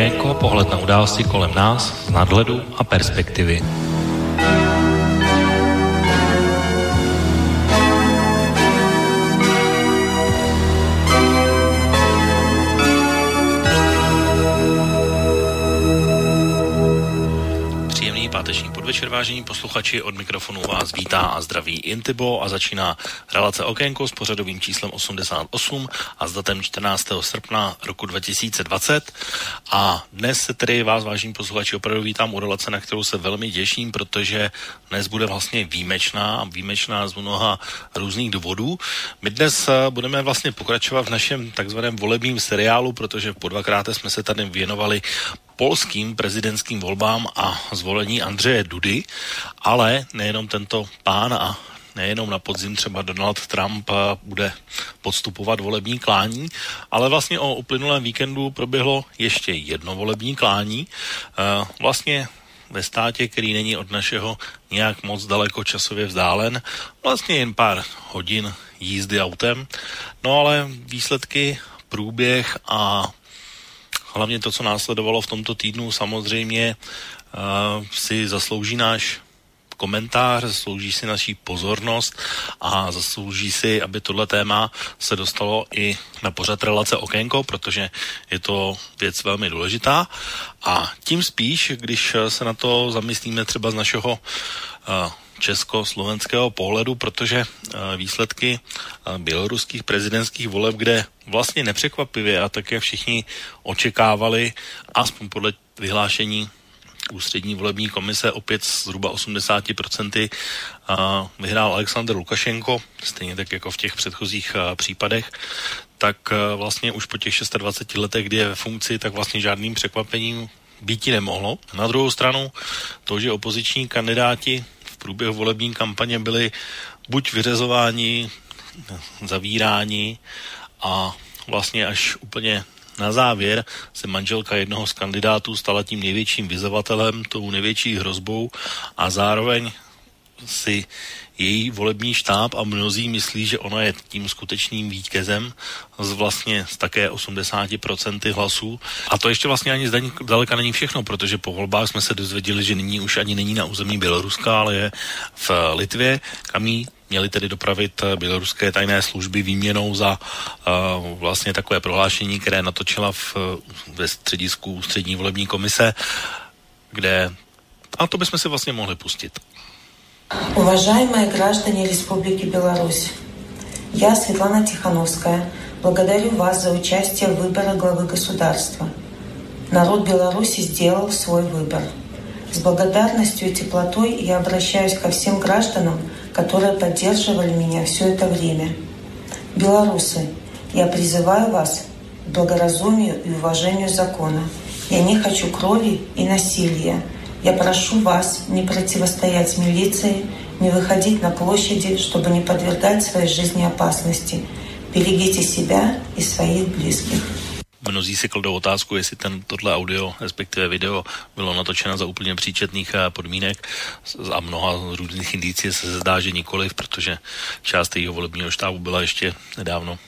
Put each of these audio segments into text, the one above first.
Okénko, pohled na události kolem nás z nadhledu a perspektivy. Podvečer, vážení posluchači, od mikrofonu vás vítá a zdraví Intibo a začíná relace Okénko s pořadovým číslem 88 a s datem 14. srpna roku 2020. A dnes se tedy vás, vážení posluchači, opravdu vítám u relace, na kterou se velmi těším, protože dnes bude vlastně výjimečná a výjimečná z mnoha různých důvodů. My dnes eh, budeme vlastně pokračovat v našem takzvaném volebním seriálu, protože po dvakrát jsme se tady věnovali polským prezidentským volbám a zvolení Andřeje Dudy, ale nejenom tento pán a nejenom na podzim třeba Donald Trump eh, bude podstupovat volební klání, ale vlastně o uplynulém víkendu proběhlo ještě jedno volební klání. Eh, vlastně ve státě, který není od našeho nějak moc daleko časově vzdálen, vlastně jen pár hodin jízdy autem. No ale výsledky, průběh a hlavně to, co následovalo v tomto týdnu, samozřejmě uh, si zaslouží náš komentář, zaslouží si naší pozornost a zaslouží si, aby tohle téma se dostalo i na pořad relace Okénko, protože je to věc velmi důležitá. A tím spíš, když se na to zamyslíme třeba z našeho uh, československého pohledu, protože eh, výsledky eh, běloruských prezidentských voleb, kde vlastně nepřekvapivě a tak, jak všichni očekávali, aspoň podle vyhlášení ústřední volební komise opět zhruba 80% vyhrál Aleksandr Lukašenko, stejně tak jako v těch předchozích eh, případech, tak vlastně už po těch 26 letech, kdy je ve funkci, tak vlastně žádným překvapením býti nemohlo. Na druhou stranu to, že opoziční kandidáti průběhu volební kampaně byli buď vyřezováni, zavíráni a vlastně až úplně na závěr se manželka jednoho z kandidátů stala tím největším vyzovatelem, tou největší hrozbou a zároveň si její volební štáb a mnozí myslí, že ona je tím skutečným vítězem z vlastně z také 80% hlasů. A to ještě vlastně ani zdaleka není všechno, protože po volbách jsme se dozvěděli, že nyní už ani není na území Běloruska, ale je v Litvě, kam jí měli tedy dopravit běloruské tajné služby výměnou za uh, vlastně takové prohlášení, které natočila v, ve středisku střední volební komise, kde a to bychom si vlastně mohli pustit. Уважаемые граждане Республики Беларусь, я, Светлана Тихановская, благодарю вас за участие в выборе главы государства. Народ Беларуси сделал свой выбор. С благодарностью и теплотой я обращаюсь ко всем гражданам, которые поддерживали меня все это время. Белорусы, я призываю вас к благоразумию и уважению закона. Я не хочу крови и насилия – я прошу вас не противостоять милиции, не выходить на площади, чтобы не подвергать своей жизни опасности. Берегите себя и своих близких. Mnozí si kladou otázku, jestli ten, tohle audio, respektive video, bylo natočeno za úplně příčetných eh, podmínek a mnoha různých indicí se zdá, že nikoliv, protože část jejího volebního štábu byla ještě nedávno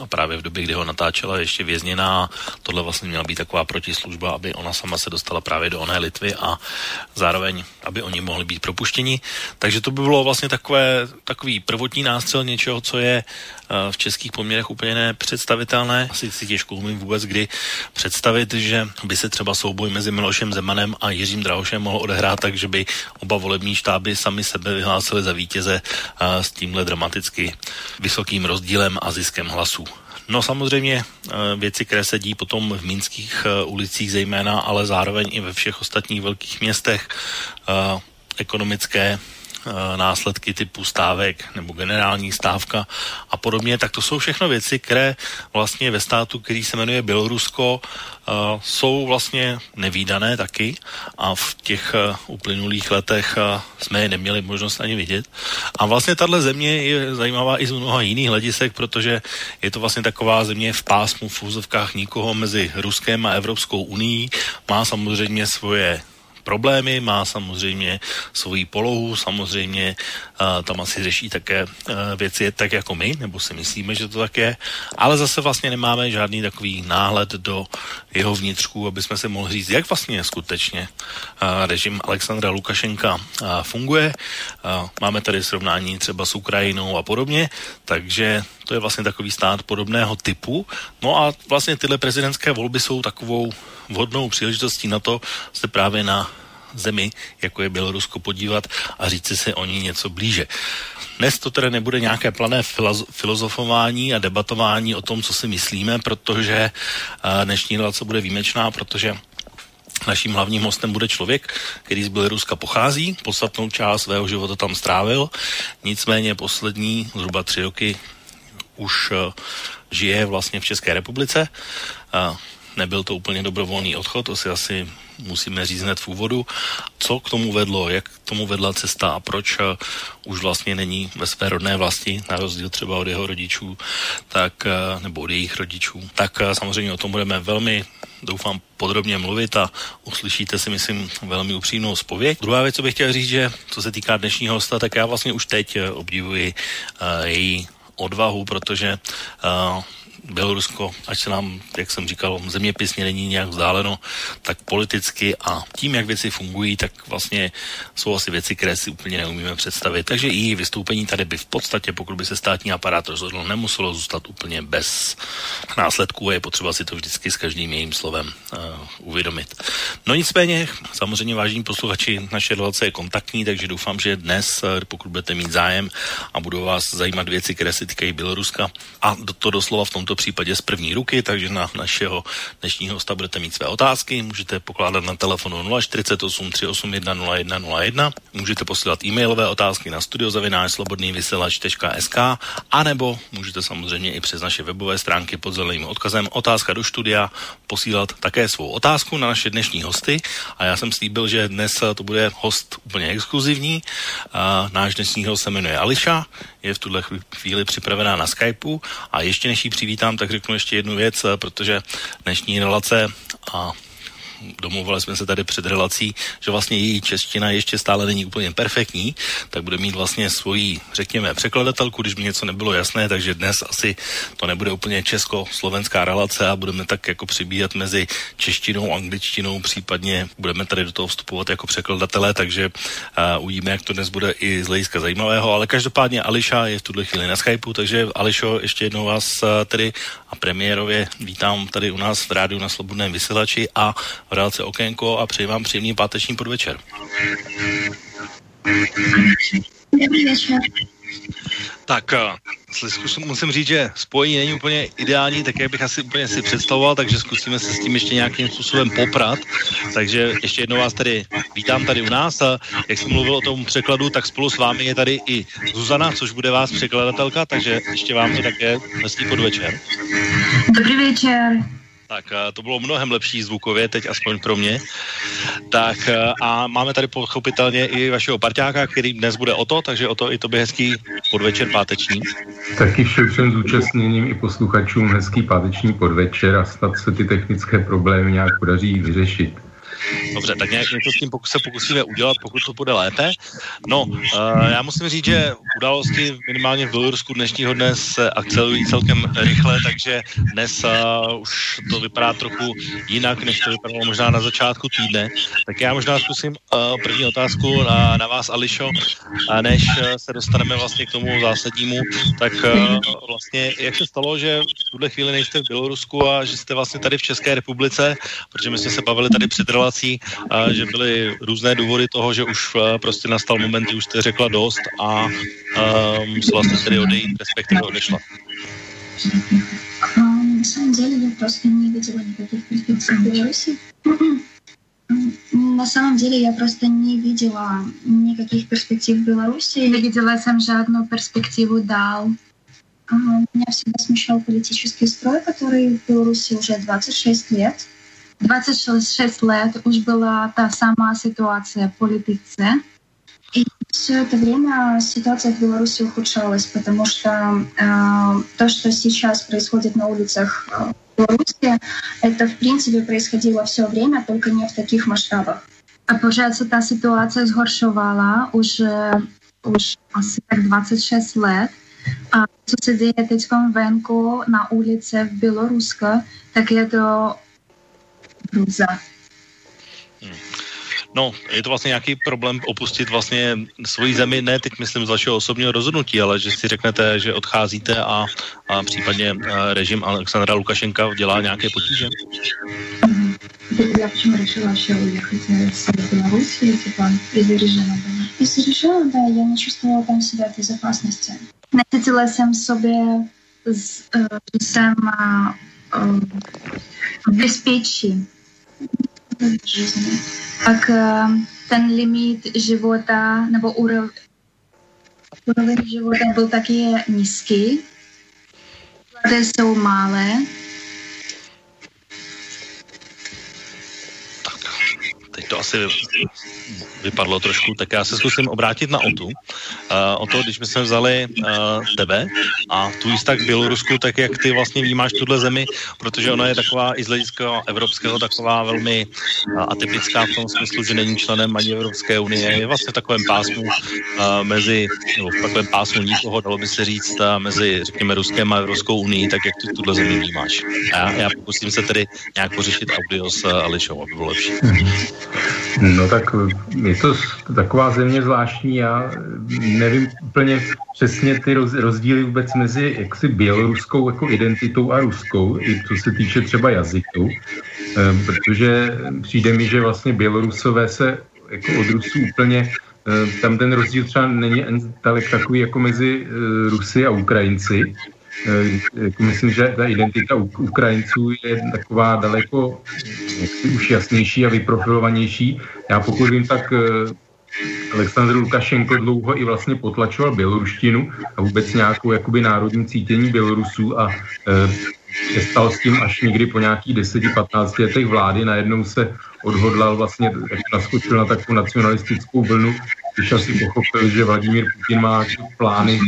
a právě v době, kdy ho natáčela, ještě vězněná tohle vlastně měla být taková protislužba, aby ona sama se dostala právě do oné Litvy a zároveň, aby oni mohli být propuštěni. Takže to by bylo vlastně takové, takový prvotní nástřel něčeho, co je eh, v českých poměrech úplně nepředstavitelné. Asi si těžko umím vůbec kdy představit, že by se třeba souboj mezi Milošem Zemanem a Jiřím Drahošem mohl odehrát tak, že by oba volební štáby sami sebe vyhlásili za vítěze eh, s tímhle dramaticky vysokým rozdílem a ziskem hlasů. No samozřejmě eh, věci, které se dí potom v minských eh, ulicích zejména, ale zároveň i ve všech ostatních velkých městech, eh, ekonomické následky typu stávek nebo generální stávka a podobně, tak to jsou všechno věci, které vlastně ve státu, který se jmenuje Bělorusko, uh, jsou vlastně nevýdané taky a v těch uh, uplynulých letech jsme je neměli možnost ani vidět. A vlastně tahle země je zajímavá i z mnoha jiných hledisek, protože je to vlastně taková země v pásmu v úzovkách nikoho mezi Ruskem a Evropskou unii. Má samozřejmě svoje problémy, má samozřejmě svoji polohu, samozřejmě uh, tam asi řeší také uh, věci tak jako my, nebo si myslíme, že to tak je, ale zase vlastně nemáme žádný takový náhled do jeho vnitřku, aby jsme se mohli říct, jak vlastně skutečně uh, režim Alexandra Lukašenka funguje. Máme tady srovnání třeba s Ukrajinou a podobně, takže to je vlastně takový stát podobného typu. No a vlastně tyhle prezidentské volby jsou takovou vhodnou příležitostí na to se právě na zemi, jako je Bělorusko, podívat a říct si o ní něco blíže. Dnes to tedy nebude nějaké plané filozofování a debatování o tom, co si myslíme, protože dnešní relace bude výjimečná, protože Naším hlavním hostem bude člověk, který z Běloruska pochází, podstatnou část svého života tam strávil, nicméně poslední zhruba tři roky už žije vlastně v České republice. Nebyl to úplně dobrovolný odchod, to si asi musíme říct hned v úvodu. Co k tomu vedlo, jak k tomu vedla cesta a proč uh, už vlastně není ve své rodné vlasti, na rozdíl třeba od jeho rodičů, tak, uh, nebo od jejich rodičů. Tak uh, samozřejmě o tom budeme velmi doufám podrobně mluvit a uslyšíte si, myslím, velmi upřímnou zpověď. Druhá věc, co bych chtěl říct, že co se týká dnešního hosta, tak já vlastně už teď obdivuji uh, její odvahu, protože uh, Bělorusko, ať se nám, jak jsem říkal, zeměpisně není nějak vzdáleno, tak politicky a tím, jak věci fungují, tak vlastně jsou asi věci, které si úplně neumíme představit. Takže i vystoupení tady by v podstatě, pokud by se státní aparát rozhodl, nemuselo zůstat úplně bez následků a je potřeba si to vždycky s každým jejím slovem uh, uvědomit. No nicméně, samozřejmě vážení posluchači, naše relace je kontaktní, takže doufám, že dnes, eh, pokud budete mít zájem a budou vás zajímat věci, které se týkají Běloruska a to doslova v tomto případě z první ruky, takže na našeho dnešního hosta budete mít své otázky, můžete pokládat na telefonu 048 381 0101, můžete posílat e-mailové otázky na studiozavináčslobodnývyselač.sk a nebo můžete samozřejmě i přes naše webové stránky pod zeleným odkazem otázka do studia posílat také svou otázku na naše dnešní hosty. A já jsem slíbil, že dnes to bude host úplně exkluzivní. Náš dnešní host se jmenuje Ališa, je v tuhle chvíli připravená na Skypeu. A ještě než ji přivítám, tak řeknu ještě jednu věc, protože dnešní relace a domluvili jsme se tady před relací, že vlastně její čeština ještě stále není úplně perfektní, tak bude mít vlastně svoji, řekněme, překladatelku, když by něco nebylo jasné, takže dnes asi to nebude úplně česko-slovenská relace a budeme tak jako přibíhat mezi češtinou, angličtinou, případně budeme tady do toho vstupovat jako překladatelé, takže uh, uvidíme, jak to dnes bude i z hlediska zajímavého, ale každopádně Ališa je v tuhle chvíli na Skypeu, takže Ališo, ještě jednou vás uh, tedy a premiérově vítám tady u nás v rádiu na Slobodném vysílači a v relace Okénko a přeji vám příjemný páteční podvečer. Dobrý večer. Tak uh, musím říct, že spojení není úplně ideální, tak jak bych asi úplně si představoval, takže zkusíme se s tím ještě nějakým způsobem poprat. Takže ještě jednou vás tady vítám tady u nás. A jak jsem mluvil o tom překladu, tak spolu s vámi je tady i Zuzana, což bude vás překladatelka, takže ještě vám to také hezký podvečer. Dobrý večer. Tak eh, to bylo mnohem lepší zvukově, teď aspoň pro mě. Tak eh, a máme tady pochopitelně i vašeho parťáka, který dnes bude o to, takže o to i tobě hezký podvečer páteční. Taky všem zúčastněním i posluchačům hezký páteční podvečer a snad se ty technické problémy nějak podaří vyřešit. Dobře, tak nějak něco s tím se pokusíme udělat, pokud to bude lépe. No, uh, já musím říct, že události minimálně v Bělorusku dnešního dne se akcelují celkem rychle, takže dnes uh, už to vypadá trochu jinak, než to vypadalo možná na začátku týdne. Tak já možná zkusím uh, první otázku na, na vás, Ališo, a než se dostaneme vlastně k tomu zásadnímu, tak vlastně jak se stalo, že v tuhle chvíli nejste v Bělorusku a že jste vlastně tady v České republice, protože my jsme se bavili tady před relací situací, a že byly různé důvody toho, že už eh, prostě nastal moment, kdy už jste řekla dost a um, musela jste tedy odejít, respektive odešla. На самом деле я просто не видела никаких перспектив в Беларуси. На самом деле я просто не видела никаких перспектив в Беларуси. Не видела сам жадную перспективу дал. Меня всегда смущал политический строй, который в Беларуси уже 26 лет. 26 лет уж была та сама ситуация в политике. И все это время ситуация в Беларуси ухудшалась, потому что э, то, что сейчас происходит на улицах э, Беларуси, это в принципе происходило все время, только не в таких масштабах. se ta situace zhoršovala už, už asi tak 26 let. A co se děje teď venku na ulici v Běloruska, tak je to hrůza. No, je to vlastně nějaký problém opustit vlastně svoji zemi, ne teď myslím z vašeho osobního rozhodnutí, ale že si řeknete, že odcházíte a, a případně eh, režim Alexandra Lukašenka dělá nějaké potíže? Я почему решила вообще уехать с Беларуси, типа, из-за режима? Из-за режима, да, я не чувствовала там себя в безопасности. Necítila jsem sobě, že jsem v bezpečí жизни. Tak ten limit života nebo úroveň, úroveň života byl taky nízký. Platy jsou malé. to asi vypadlo trošku, tak já se zkusím obrátit na Otu. Uh, o to, když jsme vzali uh, tebe a tu tak v Bělorusku, tak jak ty vlastně vnímáš tuhle zemi, protože ona je taková i z hlediska evropského taková velmi uh, atypická v tom smyslu, že není členem ani Evropské unie, je vlastně v takovém pásmu uh, mezi, nebo v takovém pásmu nikoho, dalo by se říct, uh, mezi, řekněme, Ruskem a Evropskou unii, tak jak ty tuhle zemi vnímáš. A já, já pokusím se tedy nějak pořešit audio s uh, Ališou, aby bylo lepší. No tak je to taková země zvláštní, já nevím úplně přesně ty rozdíly vůbec mezi jaksi běloruskou jako identitou a ruskou, i co se týče třeba jazyku, eh, protože přijde mi, že vlastně Bělorusové se jako od Rusů úplně eh, tam ten rozdíl třeba není tak takový jako mezi eh, Rusy a Ukrajinci, jako myslím, že ta identita Ukrajinců je taková daleko jaksi už jasnější a vyprofilovanější. Já pokud vím, tak Aleksandr Lukašenko dlouho i vlastně potlačoval běloruštinu a vůbec nějakou jakoby národní cítění Bělorusů a e, stal s tím až někdy po nějakých 10-15 letech vlády. Najednou se odhodlal vlastně, naskočil na takovou nacionalistickou vlnu, když asi pochopil, že Vladimír Putin má plány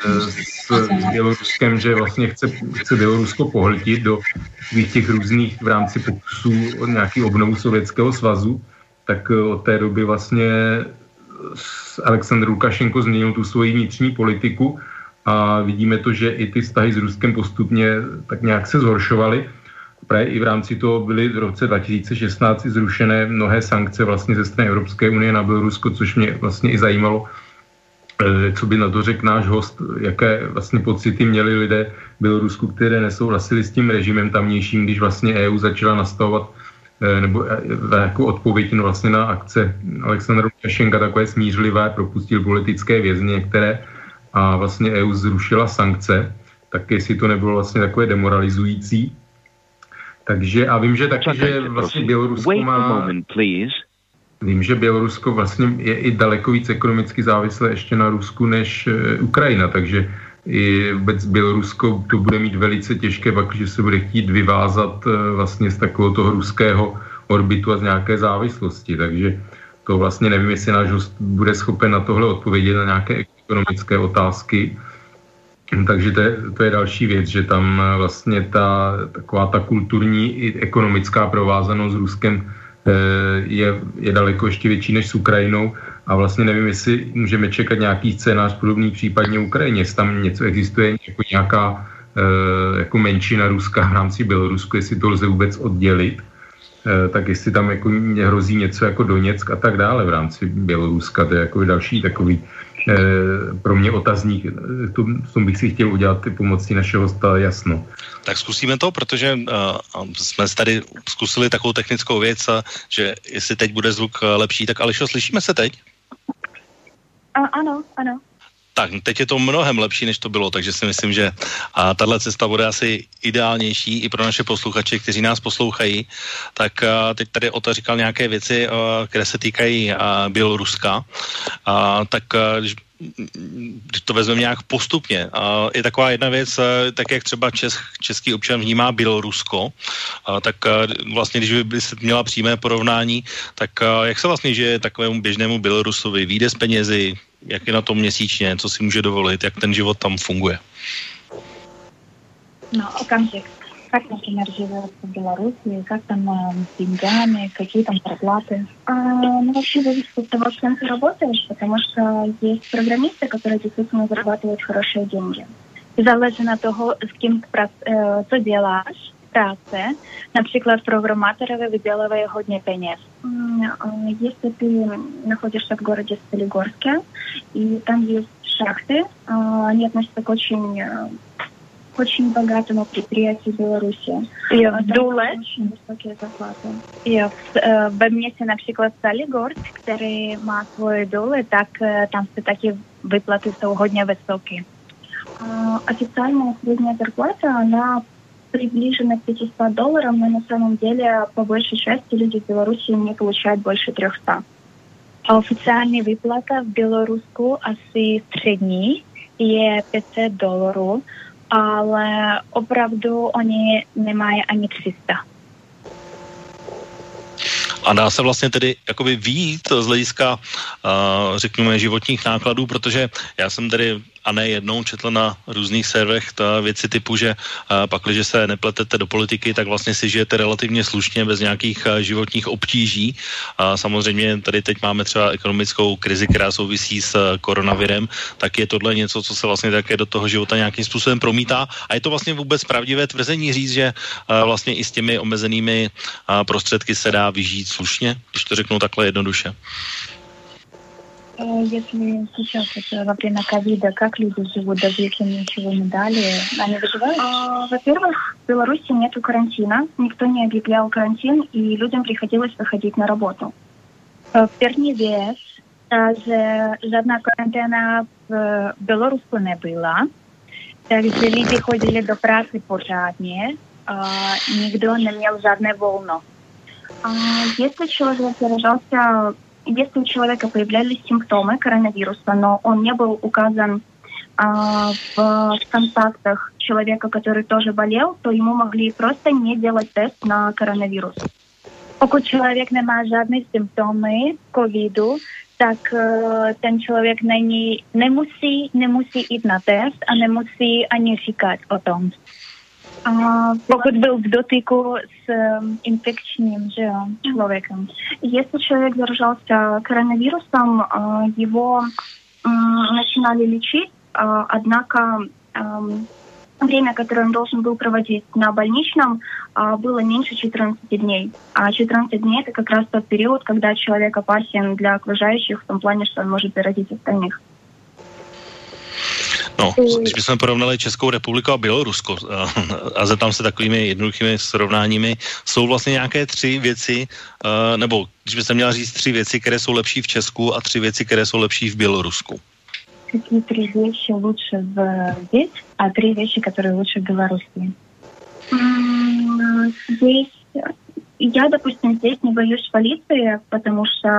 s, s Běloruskem, že vlastně chce, chce Bělorusko pohltit do těch různých v rámci pokusů o nějaký obnovu Sovětského svazu, tak eh, od té doby vlastně Aleksandr Lukašenko změnil tu svoji vnitřní politiku a vidíme to, že i ty vztahy s Ruskem postupně tak nějak se zhoršovaly. Právě i v rámci toho byly v roce 2016 zrušené mnohé sankce vlastně ze strany Evropské unie na Bělorusko, což mě vlastně i zajímalo, co by na to řekl náš host, jaké vlastně pocity měli lidé v Bělorusku, které nesouhlasili s tím režimem tamnějším, když vlastně EU začala nastavovat eh, nebo eh, jako odpověď no vlastně na akce Alexandra Lukašenka takové smířlivé, propustil politické vězně některé a vlastně EU zrušila sankce, tak jestli to nebylo vlastně takové demoralizující. Takže a vím, že taky, že vlastně Bělorusko má... Vím, že Bělorusko vlastně je i daleko víc ekonomicky závislé ještě na Rusku než e, Ukrajina, takže i vůbec Bělorusko to bude mít velice těžké, pak, že se bude chtít vyvázat e, vlastně z takového toho ruského orbitu a z nějaké závislosti. Takže to vlastně nevím, jestli náš host bude schopen na tohle odpovědět na nějaké ekonomické otázky. Takže to je, to je další věc, že tam e, vlastně ta taková ta kulturní i ekonomická provázanost s Ruskem Eh, je, je daleko ještě větší než s Ukrajinou a vlastně nevím, jestli můžeme čekat nějaký scénář podobný případně Ukrajině, jestli tam něco existuje jako nějaká eh, jako menšina Ruska v rámci Bělorusku, jestli to lze vůbec oddělit, eh, tak jestli tam jako hrozí něco jako Doněck a tak dále v rámci Běloruska, to je jako další takový Eh, pro mě otazník. To, tom bych si chtěl udělat ty pomocí našeho hosta jasno. Tak zkusíme to, protože uh, jsme tady zkusili takovou technickou věc, že jestli teď bude zvuk lepší, tak Ališo, slyšíme se teď? A, ano, ano. Tak, teď je to mnohem lepší, než to bylo, takže si myslím, že a tahle cesta bude asi ideálnější i pro naše posluchače, kteří nás poslouchají. Tak a, teď tady Ota říkal nějaké věci, a, které se týkají a, Běloruska. A, tak a, když když to vezmeme nějak postupně. Je taková jedna věc, tak jak třeba Čes, český občan vnímá Bělorusko, tak vlastně, když by se měla přímé porovnání, tak jak se vlastně žije takovému běžnému Bělorusovi? Výjde z penězi, jak je na tom měsíčně, co si může dovolit, jak ten život tam funguje? No, okamžik. как, например, живется в Беларуси, как там э, с деньгами, какие там зарплаты? А, ну, вообще зависит от того, с кем ты работаешь, потому что есть программисты, которые действительно зарабатывают хорошие деньги. И залежит от того, с кем ты э, делаешь, práce, například programátor vydělávají hodně peněz. Если ты находишься в городе Солигорске, и там есть шахты, они относятся к очень очень богатому предприятию Беларуси. И в Дуле очень высокие зарплаты. И в, в месте, например, Солигорск, который má svoje doly, так там все-таки выплаты jsou hodně vysoké. Официальная средняя зарплата, она приближена к 500 долларам, но на самом деле по большей части люди в Беларуси не получают больше 300. А официальная выплата в Белоруску asi střední je 500 dolarů, ale opravdu oni nemají ani 300. A dá se vlastně tedy jakoby výjít z hlediska, uh, řekněme, životních nákladů, protože já jsem tedy a ne jednou četl na různých serverech ta věci typu, že pak, když se nepletete do politiky, tak vlastně si žijete relativně slušně bez nějakých životních obtíží. A samozřejmě tady teď máme třeba ekonomickou krizi, která souvisí s koronavirem, tak je tohle něco, co se vlastně také do toho života nějakým způsobem promítá. A je to vlastně vůbec pravdivé tvrzení říct, že vlastně i s těmi omezenými prostředky se dá vyžít slušně, když to řeknu takhle jednoduše. Если сейчас это во время ковида, как люди живут, даже если ничего не дали, они выживают? А, во-первых, в Беларуси нет карантина, никто не объявлял карантин, и людям приходилось выходить на работу. Первый вес, даже жодна карантина в Белоруску не была, takže люди ходили до працы пожаднее, а, никто не имел жадное волно. А, если человек заражался если у человека появлялись симптомы коронавируса, но он не был указан а, в контактах человека, который тоже болел, то ему могли просто не делать тест на коронавирус. Пока человек не имеет жодних симптомів ковіду, так е, ten чоловік не, не мусить не мусі йти на тест, а не мусить ані фікати о тому. А, Pokud был в дотыку с э, инфекčním že jo, человеком. Если человек заражался коронавирусом, э, его э, начинали лечить, э, однако э, время, которое он должен был проводить на больничном, э, было меньше 14 дней. А 14 дней это как раз тот период, когда человек опасен для окружающих в том плане, что он может заразить остальных. No, když bychom porovnali Českou republiku a Bělorusko a zeptám se takovými jednoduchými srovnáními, jsou vlastně nějaké tři věci, nebo když byste měla říct tři věci, které jsou lepší v Česku a tři věci, které jsou lepší v Bělorusku? Какие три вещи лучше в здесь, а три вещи, которые лучше в Беларуси? Здесь я, допустим, здесь не боюсь полиции, потому что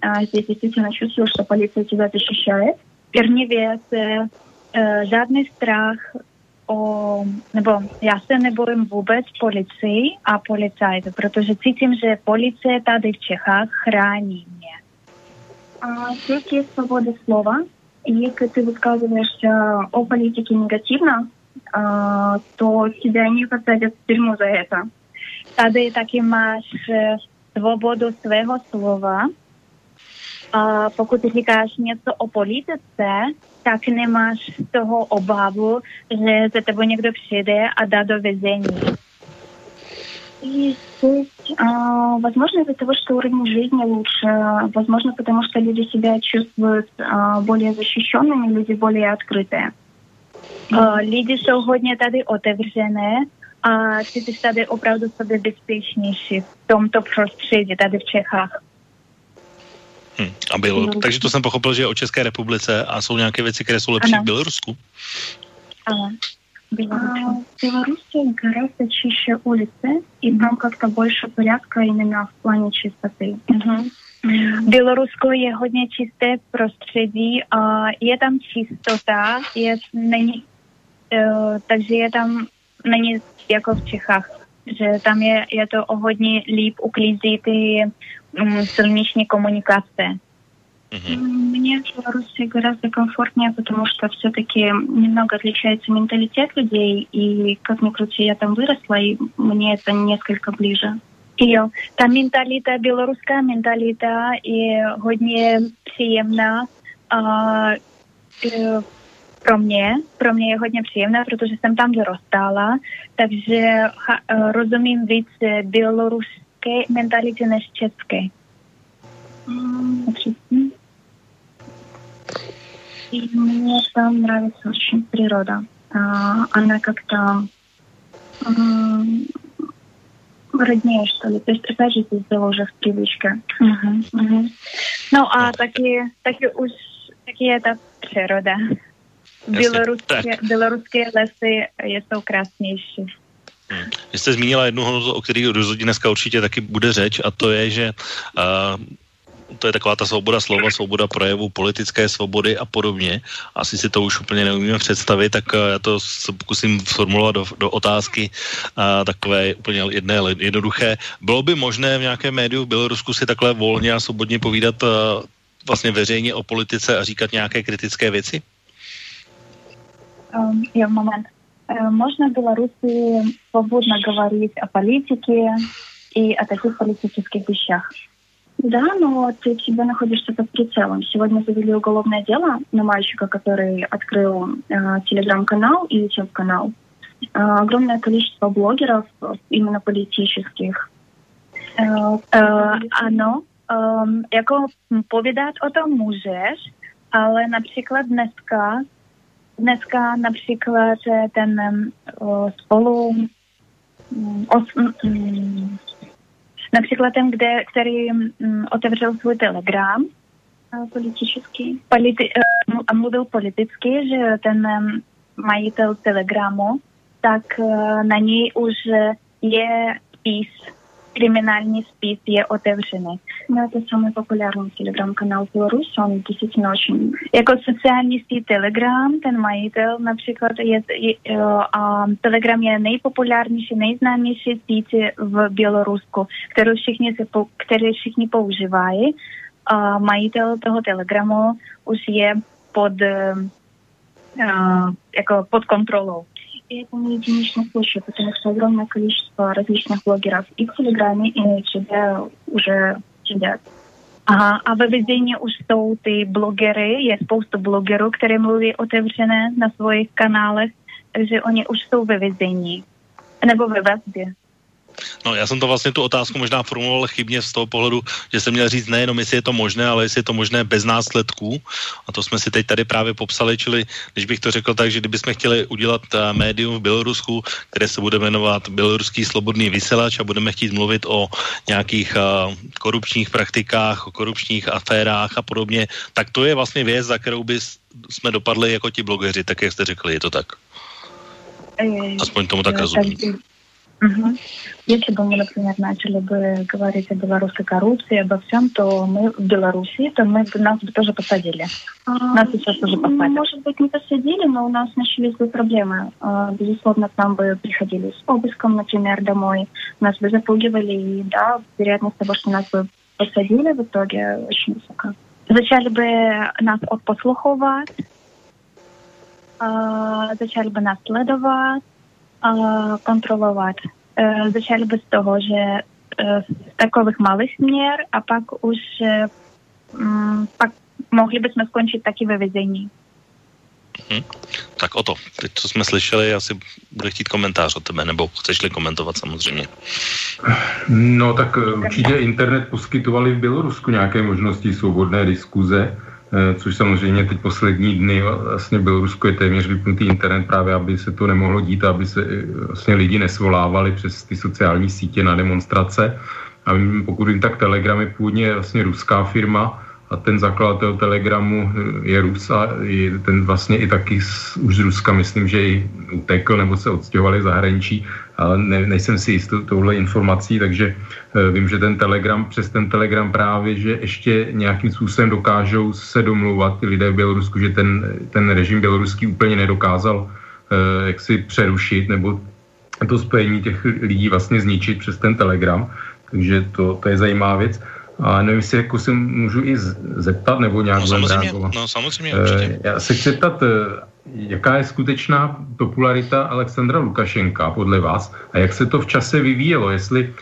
а, здесь действительно чувствую, что полиция тебя защищает. Первневец, Eh, žádný strach o, nebo já se nebojím vůbec policii a policajtů, protože cítím, že policie tady v Čechách chrání mě. А, здесь есть свобода слова. Если ты высказываешься о политике негативно, а, то тебя не посадят в тюрьму за это. Tady taky máš svobodu svého slova, a pokud říkáš něco o politice, tak nemáš z toho obavu, že za tebou někdo přijde a dá do vězení. И здесь, а, возможно, из-за того, что уровень жизни лучше, возможно, потому что люди себя чувствуют а, более защищенными, люди более открытые. А, люди jsou hodně tady otevřené a ty jsi tady opravdu sobě bezpečnější v tomto prostředí, tady v Čechách. Hmm. A bylo, no. takže to jsem pochopil, že je o České republice a jsou nějaké věci, které jsou lepší ano. v Bělorusku? Ano. В Беларуси гораздо чище улицы, и там как-то больше порядка именно в плане чистоты. Uh-huh. Bělorusko je hodně čisté prostředí a je tam čistota, je, není, uh, takže je tam, není jako v Čechách, že tam je, je to o hodně líp uklízí ty сольничной коммуникации. Угу. Мне в Беларуси гораздо комфортнее, потому что все-таки немного отличается менталитет людей, и как ни крути, я там выросла, и мне это несколько ближе. и там менталіта белорусская менталіта и годні приємна а, і, про мне Про мне є годні потому что що там виростала. Так що э, разумеем від э, білорусь běloruské mentalitě než české. Mm, и мне там нравится очень природа. А, она как-то роднее, что ли. То есть, опять же, здесь было уже в привычке. Uh-huh, uh-huh. Ну, а такі, такі, уж, такі это природа. Běloruské, běloruské lesy jsou krásnější. Hmm. Vy jste zmínila jednu hodnotu, o který rozhodně dneska určitě taky bude řeč, a to je, že uh, to je taková ta svoboda slova, svoboda projevu, politické svobody a podobně. Asi si to už úplně neumíme představit, tak eh, já to pokusím formulovat do, do otázky a takové úplně jedné, jednoduché. Bylo by možné v nějakém médiu v Bělorusku si takhle volně a svobodně povídat a, eh, vlastně veřejně o politice a říkat nějaké kritické věci? Um, jo, moment. Можно в Беларуси свободно говорить о политике и о таких политических вещах. Да, но ты всегда находишься под прицелом. Сегодня завели уголовное дело на мальчика, который открыл э, телеграм-канал и YouTube-канал. Э, огромное количество блогеров, именно политических. Э, э, ano, um, jako povídat o tom můžeš, ale například dneska, dneska například ten um, spolu um, os, um, Například ten, kde, který otevřel svůj telegram. Politický. Politi- uh, a mluvil politicky, že ten majitel telegramu, tak na něj už je spis криминальный спис je otevřený. No, это самый популярный телеграм-канал в Беларуси, он действительно очень... Jako sociální síť Telegram, ten majitel například je, je a Telegram je nejpopulárnější, nejznámější síť v Bělorusku, kterou všichni, se po, které všichni používají. A majitel toho Telegramu už je pod, uh, jako pod kontrolou. И это не единичный случай, потому что огромное количество различных блогеров и в Телеграме, и на тебя уже сидят. Aha, a ve vězení už jsou ty blogery, je spoustu blogerů, které mluví otevřené na svých kanálech, takže oni už jsou ve vězení nebo ve vazbě. No, já jsem to vlastně tu otázku možná formuloval chybně z toho pohledu, že jsem měl říct nejenom, jestli je to možné, ale jestli je to možné bez následků. A to jsme si teď tady právě popsali, čili když bych to řekl tak, že kdybychom chtěli udělat uh, médium v Bělorusku, které se bude jmenovat Běloruský slobodný vysílač a budeme chtít mluvit o nějakých uh, korupčních praktikách, o korupčních aférách a podobně, tak to je vlastně věc, za kterou by jsme dopadli jako ti blogeři, tak jak jste řekli, je to tak? Aspoň tomu tak rozumím. Угу. Если бы мы, например, начали бы говорить о белорусской коррупции, обо всем, то мы в Беларуси, то мы бы нас бы тоже посадили. А, нас сейчас уже посадили. Может быть, не посадили, но у нас начались бы проблемы. А, безусловно, к нам бы приходили с обыском, например, домой. Нас бы запугивали, и да, вероятность того, что нас бы посадили в итоге очень высока. Зачали бы нас odposluchovat, začali by nás sledovat, kontrolovat. E, začali by z toho, že e, z takových malých směr a pak už e, mm, pak mohli bychom skončit taky ve vězení. Hmm. Tak o to. Teď, co jsme slyšeli, asi bude chtít komentář od tebe, nebo chceš-li komentovat samozřejmě? No tak určitě internet poskytovali v Bělorusku nějaké možnosti svobodné diskuze což samozřejmě teď poslední dny vlastně Bělorusko je téměř vypnutý internet právě, aby se to nemohlo dít, aby se eh, vlastně lidi nesvolávali přes ty sociální sítě na demonstrace. A pokud jim tak Telegram je původně vlastně ruská firma, a ten zakladatel Telegramu eh, je Rus a ten vlastně i taky z, už z Ruska, myslím, že i utekl nebo se odstěhovali zahraničí, ale ne, nejsem si jist touhle informací, takže uh, vím, že ten Telegram, přes ten Telegram právě, že ještě nějakým způsobem dokážou se domlouvat ty lidé v Bělorusku, že ten, ten režim běloruský úplně nedokázal uh, jak si přerušit nebo to spojení těch lidí vlastně zničit přes ten Telegram, takže to, to je zajímavá věc. A nevím, jestli jako se můžu i zeptat, nebo nějak no, samozřejmě, reagovat. No samozřejmě, určitě. Já se chci zeptat, jaká je skutečná popularita Alexandra Lukašenka podle vás a jak se to v čase vyvíjelo, jestli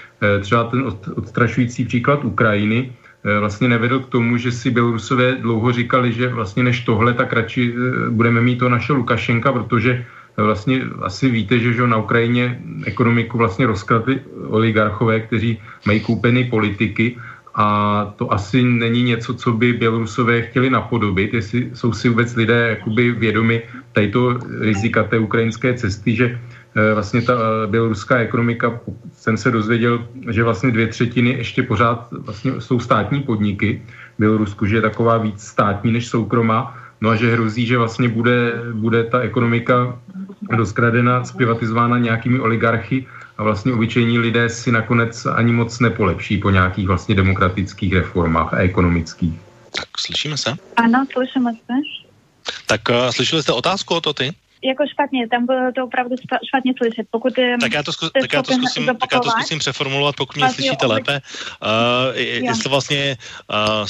třeba ten odstrašující příklad Ukrajiny vlastně nevedl k tomu, že si Bělorusové dlouho říkali, že vlastně než tohle, tak radši budeme mít to naše Lukašenka, protože vlastně asi víte, že, že na Ukrajině ekonomiku vlastně rozkradli oligarchové, kteří mají koupeny politiky a to asi není něco, co by Bělorusové chtěli napodobit, jestli jsou si vůbec lidé jakoby vědomi této rizika té ukrajinské cesty, že eh, vlastně ta eh, běloruská ekonomika, jsem se dozvěděl, že vlastně dvě třetiny ještě pořád vlastně jsou státní podniky v Bělorusku, že je taková víc státní než soukromá, no a že hrozí, že vlastně bude, bude ta ekonomika rozkradena, zpivatizována nějakými oligarchy a vlastně obyčejní lidé si nakonec ani moc nepolepší po nějakých vlastně demokratických reformách a ekonomických. Tak slyšíme se? Ano, slyšíme se. Tak uh, slyšeli jste otázku o to ty? Jako špatně, tam bylo to opravdu špatně slyšet. Pokud tak já to, zku, tak já to, zkusím, tak já to zkusím přeformulovat, pokud mě slyšíte lépe. Uh, jestli vlastně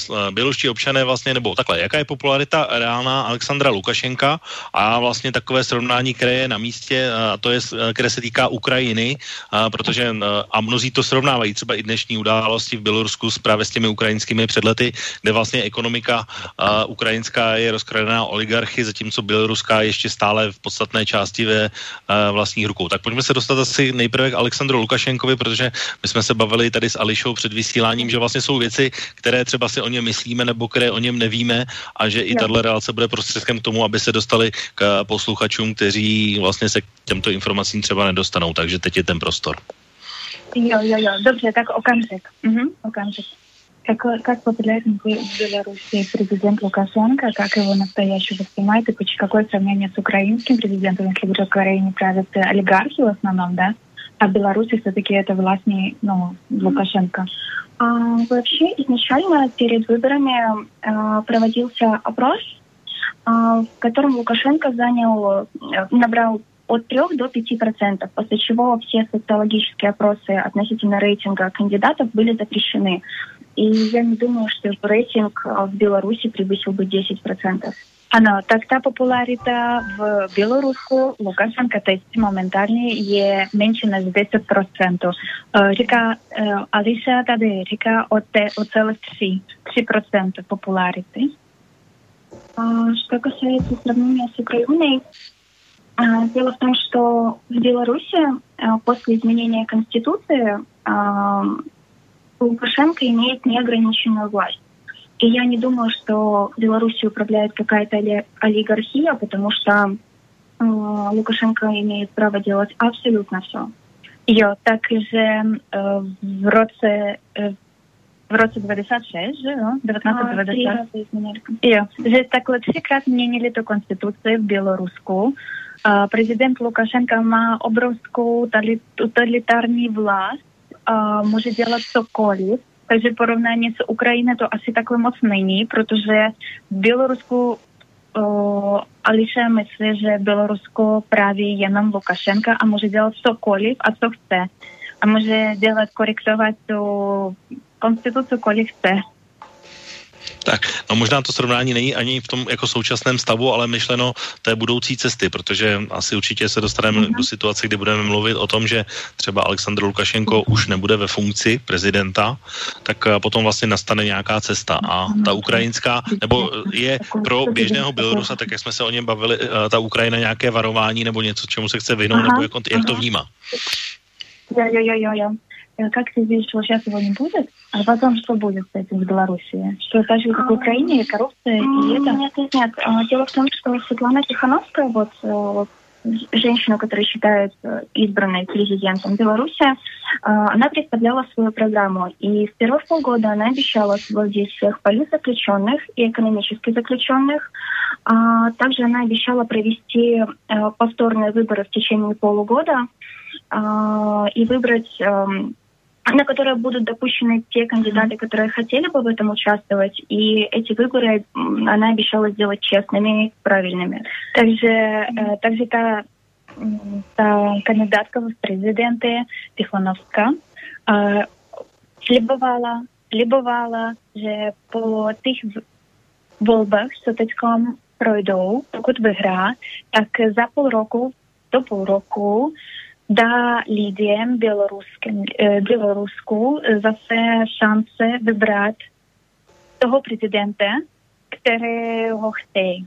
uh, běloští občané vlastně, nebo takhle, jaká je popularita reálná Alexandra Lukašenka a vlastně takové srovnání, které je na místě, a to je, které se týká Ukrajiny, uh, protože uh, a mnozí to srovnávají třeba i dnešní události v Bělorusku s právě s těmi ukrajinskými předlety, kde vlastně ekonomika uh, ukrajinská je rozkradená oligarchy, zatímco běloruská ještě stále v podstatné části ve uh, vlastních rukou. Tak pojďme se dostat asi nejprve k Alexandru Lukašenkovi, protože my jsme se bavili tady s Ališou před vysíláním, že vlastně jsou věci, které třeba si o něm myslíme nebo které o něm nevíme a že i tahle relace bude prostředkem k tomu, aby se dostali k posluchačům, kteří vlastně se k těmto informacím třeba nedostanou. Takže teď je ten prostor. Jo, jo, jo, dobře, tak okamžik. Mhm, okamžik. Как, как популярен в Беларуси президент Лукашенко, как его настоящего снимают, и какое сравнение с украинским президентом, если в Украине правят олигархи в основном, да, а в Беларуси все-таки это властный, ну, Лукашенко. А, вообще, изначально перед выборами а, проводился опрос, а, в котором Лукашенко занял, набрал от 3 до 5 процентов, после чего все социологические опросы относительно рейтинга кандидатов были запрещены. И я не думаю, що рейтинг в Білорусі превысил бы 10%. Ано, так та популяріта в Білоруску Лукашенка теж моментальні є менше ніж 10%. Ріка Аліса tady říká o, té, о целых 3, 3% популярity. Что касается сравнения с Украиной, дело в том, что в Беларуси после изменения Конституции Лукашенко имеет неограниченную власть. И я не думаю, что Белоруссией управляет какая-то оли- олигархия, потому что э, Лукашенко имеет право делать абсолютно все. Jo, także e, w roce e, w roku 26, że no, 1920. Jo, że tak trzykrát zmienili tę konstytucję w Białorusku. Prezydent Łukaszenka ma obrovską totalitarną władzę. Uh, může dělat cokoliv, takže porovnání s Ukrajinou to asi takhle moc není, protože v Bělorusku uh, Ališe myslí, že Bělorusko právě jenom Lukašenka a může dělat cokoliv a co chce. A může dělat, korektovat tu konstituci, kolik chce. Tak, no možná to srovnání není ani v tom jako současném stavu, ale myšleno té budoucí cesty, protože asi určitě se dostaneme mm-hmm. do situace, kdy budeme mluvit o tom, že třeba Aleksandr Lukašenko už nebude ve funkci prezidenta, tak eh, potom vlastně nastane nějaká cesta a ta ukrajinská, nebo je pro běžného Bělorusa, tak jak jsme se o něm bavili, eh, ta Ukrajina nějaké varování nebo něco, čemu se chce vyhnout, nebo jak, on, jak to vnímá? Jo, jo, jo, jo. Как ты видишь, что сейчас его не будет, а потом что будет с этим в Беларуси? Что так же, как в Украине, коррупция и это? Нет, нет, нет. Дело в том, что Светлана Тихановская, вот, вот женщину, которую считают избранной президентом Беларуси, она представляла свою программу. И в первых полгода она обещала освободить всех политзаключенных и экономических заключенных. А также она обещала провести повторные выборы в течение полугода и выбрать на которые будут допущены те кандидаты, которые хотели бы в этом участвовать, и эти выборы она обещала сделать честными и правильными. Также, э, также та, та кандидатка в президенты Тихоновска э, слебовала slibovala, že po těch volbách, co teď projdou, pokud vyhrá, tak za půl roku, do да людям білоруським е, білоруську е, засе шанси вибрати того президента, которого хотят.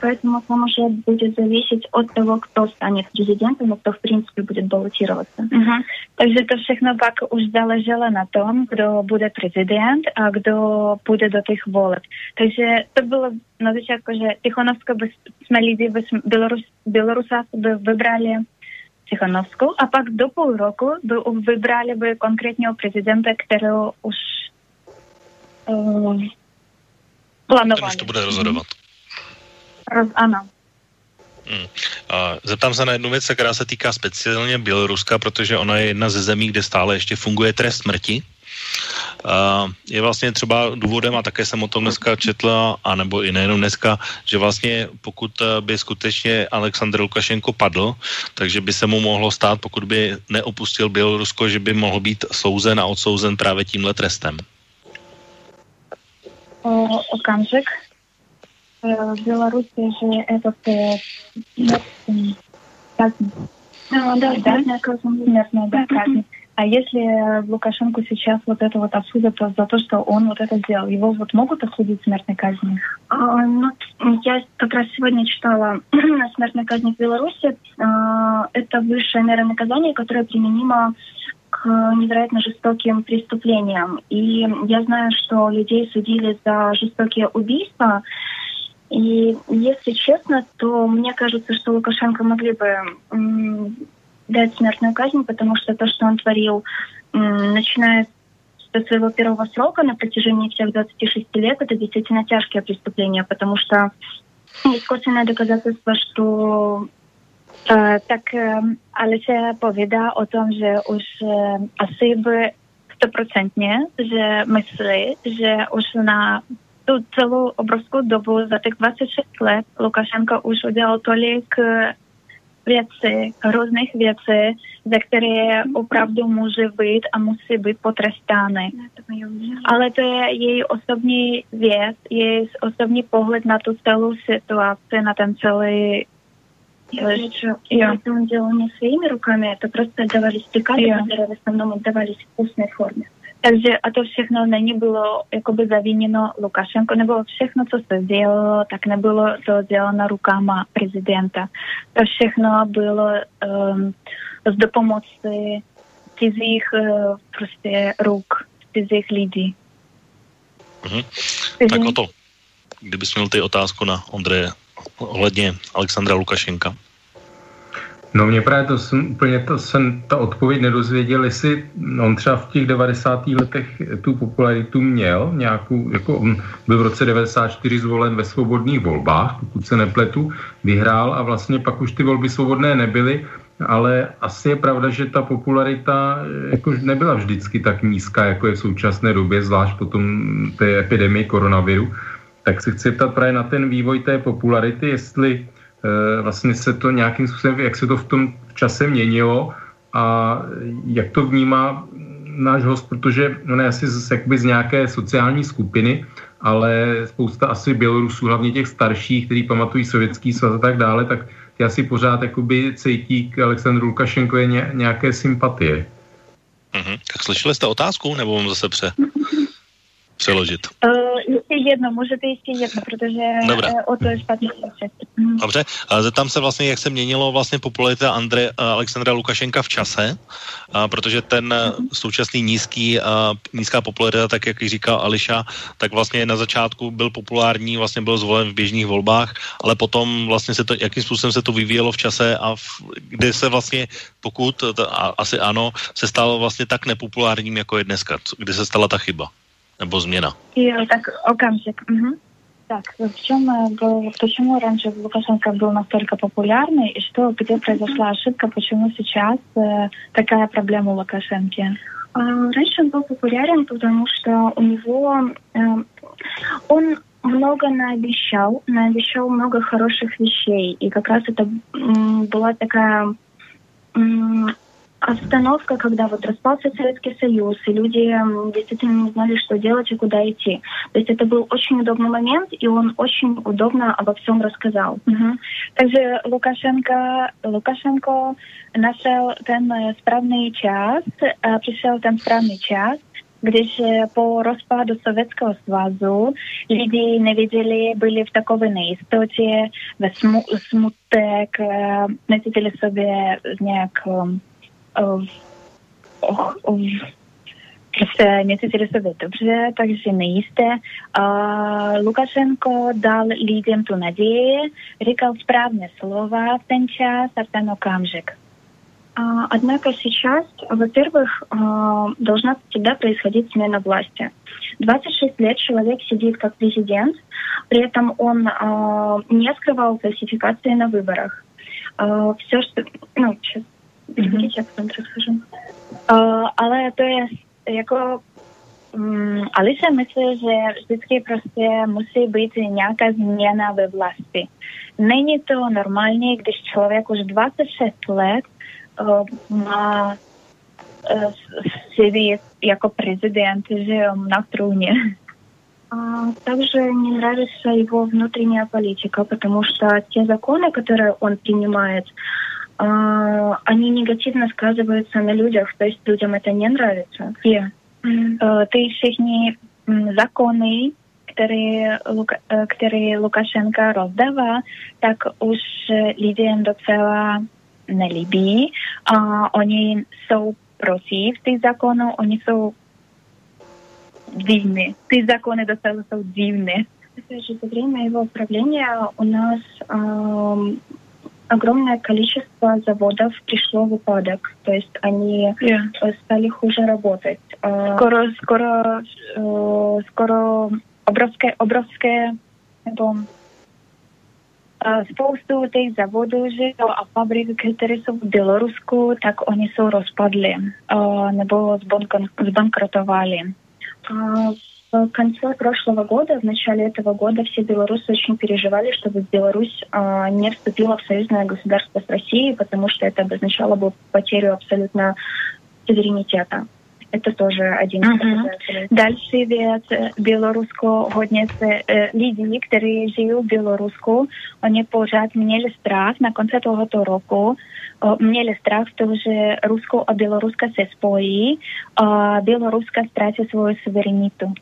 Поэтому это уже будет зависеть от того, кто станет президентом и кто, в принципе, будет баллотироваться. Угу. Также это все пока уже залежало на том, кто будет президент, а кто будет до тих волок. Также это было на початку, что Тихоновская без, без, без, белорус, белоруса выбрали Tichonovskou a pak do půl roku by vybrali by konkrétního prezidenta, kterého už uh, plánovali. Ten to bude rozhodovat. Mm-hmm. Roz, ano. Hmm. A zeptám se na jednu věc, která se týká speciálně Běloruska, protože ona je jedna ze zemí, kde stále ještě funguje trest smrti A je vlastně třeba důvodem, a také jsem o tom dneska četla, anebo i nejenom dneska, že vlastně pokud by skutečně Aleksandr Lukašenko padl, takže by se mu mohlo stát, pokud by neopustil Bělorusko, že by mohl být souzen a odsouzen právě tímhle trestem. O, okamžik. в Беларуси же этот э, казнь. А, да, да, смертная казнь. Смертная, да, казнь. А если Лукашенко сейчас вот это вот осудят за то, что он вот это сделал, его вот могут осудить смертной казнью? А, ну, я как раз сегодня читала смертной казни в Беларуси. А, это высшая мера наказания, которая применима к невероятно жестоким преступлениям. И я знаю, что людей судили за жестокие убийства, и если честно, то мне кажется, что Лукашенко могли бы дать смертную казнь, потому что то, что он творил, начиная со своего первого срока на протяжении всех 26 лет, это действительно тяжкие преступления, потому что есть косвенное доказательство, что э, так э, Алисе поведа о том, что уже э, стопроцентнее, стопроцентnie, мысли, что уже на na целую całą obrozku за za tych 26 лет Лукашенко уже udział только eh, věcí, různých věcí, za které opravdu může být a musí být potrestány. Ale to je její osobní věc, její osobní pohled na tu celou situaci, na ten celý это он делал не своими руками, это просто отдавались приказы, которые в основном отдавались в устной форме. Takže a to všechno není bylo jakoby zaviněno Lukašenko, nebo všechno, co se dělalo, tak nebylo to děláno rukama prezidenta. To všechno bylo um, z dopomoci cizích uh, prostě ruk, cizích lidí. Mhm. Tak o to, kdybys měl ty otázku na Ondreje ohledně Alexandra Lukašenka. No mě právě to jsem úplně to jsem ta odpověď nedozvěděl, jestli on třeba v těch 90. letech tu popularitu měl nějakou, jako on byl v roce 94 zvolen ve svobodných volbách, pokud se nepletu, vyhrál a vlastně pak už ty volby svobodné nebyly, ale asi je pravda, že ta popularita jako nebyla vždycky tak nízká, jako je v současné době, zvlášť potom té epidemie koronaviru. Tak se chci ptat právě na ten vývoj té popularity, jestli Eh, vlastně se to nějakým způsobem, jak se to v tom čase měnilo a jak to vnímá náš host, protože on je asi z, jakoby z nějaké sociální skupiny, ale spousta asi Bělorusů, hlavně těch starších, kteří pamatují sovětský svaz a tak dále, tak ty asi pořád jakoby cítí k Aleksandru Lukašenkovi nějaké sympatie. Mm-hmm. Tak slyšeli jste otázku, nebo mám zase pře? přeložit? Uh, ještě jedno, můžete ještě jedno, protože Dobré. Uh, o to je špatně mm. Dobře, a zeptám se vlastně, jak se měnilo vlastně popularita Andre, uh, Alexandra Lukašenka v čase, uh, protože ten uh, současný nízký, uh, nízká popularita, tak jak říkal Ališa, tak vlastně na začátku byl populární, vlastně byl zvolen v běžných volbách, ale potom vlastně se to, jakým způsobem se to vyvíjelo v čase a v, kde se vlastně, pokud, a, asi ano, se stalo vlastně tak nepopulárním, jako je dneska, kde se stala ta chyba. Nebo змена? И так, Окамчик. Угу. Так, в чем был, почему раньше Лукашенко был настолько популярный, и что, где произошла ошибка, почему сейчас э, такая проблема у Лукашенко? Раньше он был популярен, потому что у него э, он много наобещал, наобещал много хороших вещей, и как раз это м, была такая м, остановка, когда вот распался Советский Союз, и люди действительно не знали, что делать и куда идти. То есть это был очень удобный момент, и он очень удобно обо всем рассказал. Угу. Takže Lukašenka, Lukašenko našel ten správný čas, přišel ten správný čas, když po rozpadu Sovětského svazu lidi neviděli, byli v takové nejistotě, ve smu, smutek, necítili sobě nějak prostě necítili sobě dobře, takže nejisté. Uh, Lukašenko dal lidem tu naději, říkal správné slova v ten čas a v ten okamžik. Однако сейчас, во-первых, uh, должна всегда происходить смена власти. 26 лет человек сидит как президент, при этом он uh, не скрывал фальсификации на выборах. Uh, все, что... Ну, сейчас Mm-hmm. jak tam. Uh, ale to je jako um, Alice myslí, že vždycky prostě musí být nějaká změna ve vlasti. Není to normální, když člověk už 26 let uh, má uh, sedí jako prezident, že на трůně. А, также не нравится его внутренняя политика, потому что те законы, которые он принимает, а, они негативно сказываются на людях, то есть людям это не нравится. Yeah. Mm. Uh, ty všechny zákony, které, Luka, které Lukašenka rozdává, tak už lidem docela nelíbí. A oni jsou proti těch zákonů, oni jsou divní. Ty zákony docela jsou divné. За время его правления у нас э, огромное количество заводов пришло в упадок, то есть они yeah. стали хуже работать. Скоро, скоро, скоро obrovské, obrovské nebo spoustu těch závodů že, a fabrik, které jsou v Bělorusku, tak oni jsou rozpadli nebo zbankrotovali. Э, в конце прошлого года, в начале этого года все белорусы очень переживали, чтобы Беларусь э, не вступила в союзное государство с Россией, потому что это обозначало бы потерю абсолютно суверенитета. Это тоже один из uh. Дальше від э, білоруського годниці э, люди, которые живут в Білоруську, вони поражають міняли страх на кінці того року. Міняли страх, что уже русько, а білоруська се спои, а білоруська страти свою сувереніту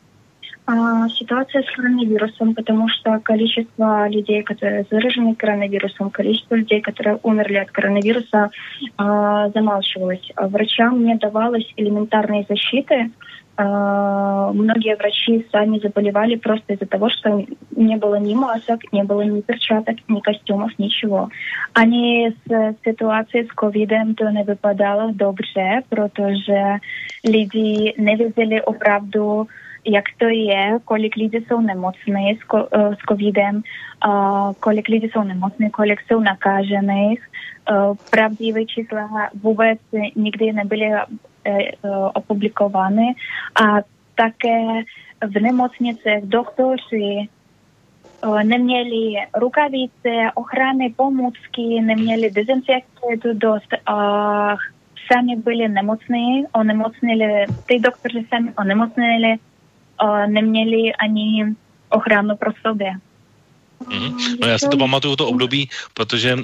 ситуация с коронавирусом, потому что количество людей, которые заражены коронавирусом, количество людей, которые умерли от коронавируса, а, замалчивалось. А врачам не давалось элементарной защиты. Многие врачи сами заболевали просто из-за того, что не было ни масок, не было ни перчаток, ни костюмов, ничего. Ani z situace s covidem to nevypadalo dobře, protože lidi nevěděli opravdu, jak to je, kolik lidí jsou nemocní s, ko, uh, s covidem, kolik lidí jsou nemocní, kolik jsou nakažených. Uh, pravdivé čísla vůbec nikdy nebyly uh, opublikovány a také v nemocnicích doktoři neměli rukavice, ochrany pomůcky, neměli dezinfekci dost. Uh, sami byli nemocní, onemocnili, ty doktoři sami onemocnili neměli ani ochranu pro sobě. Mm-hmm. No já si to pamatuju to období, protože uh,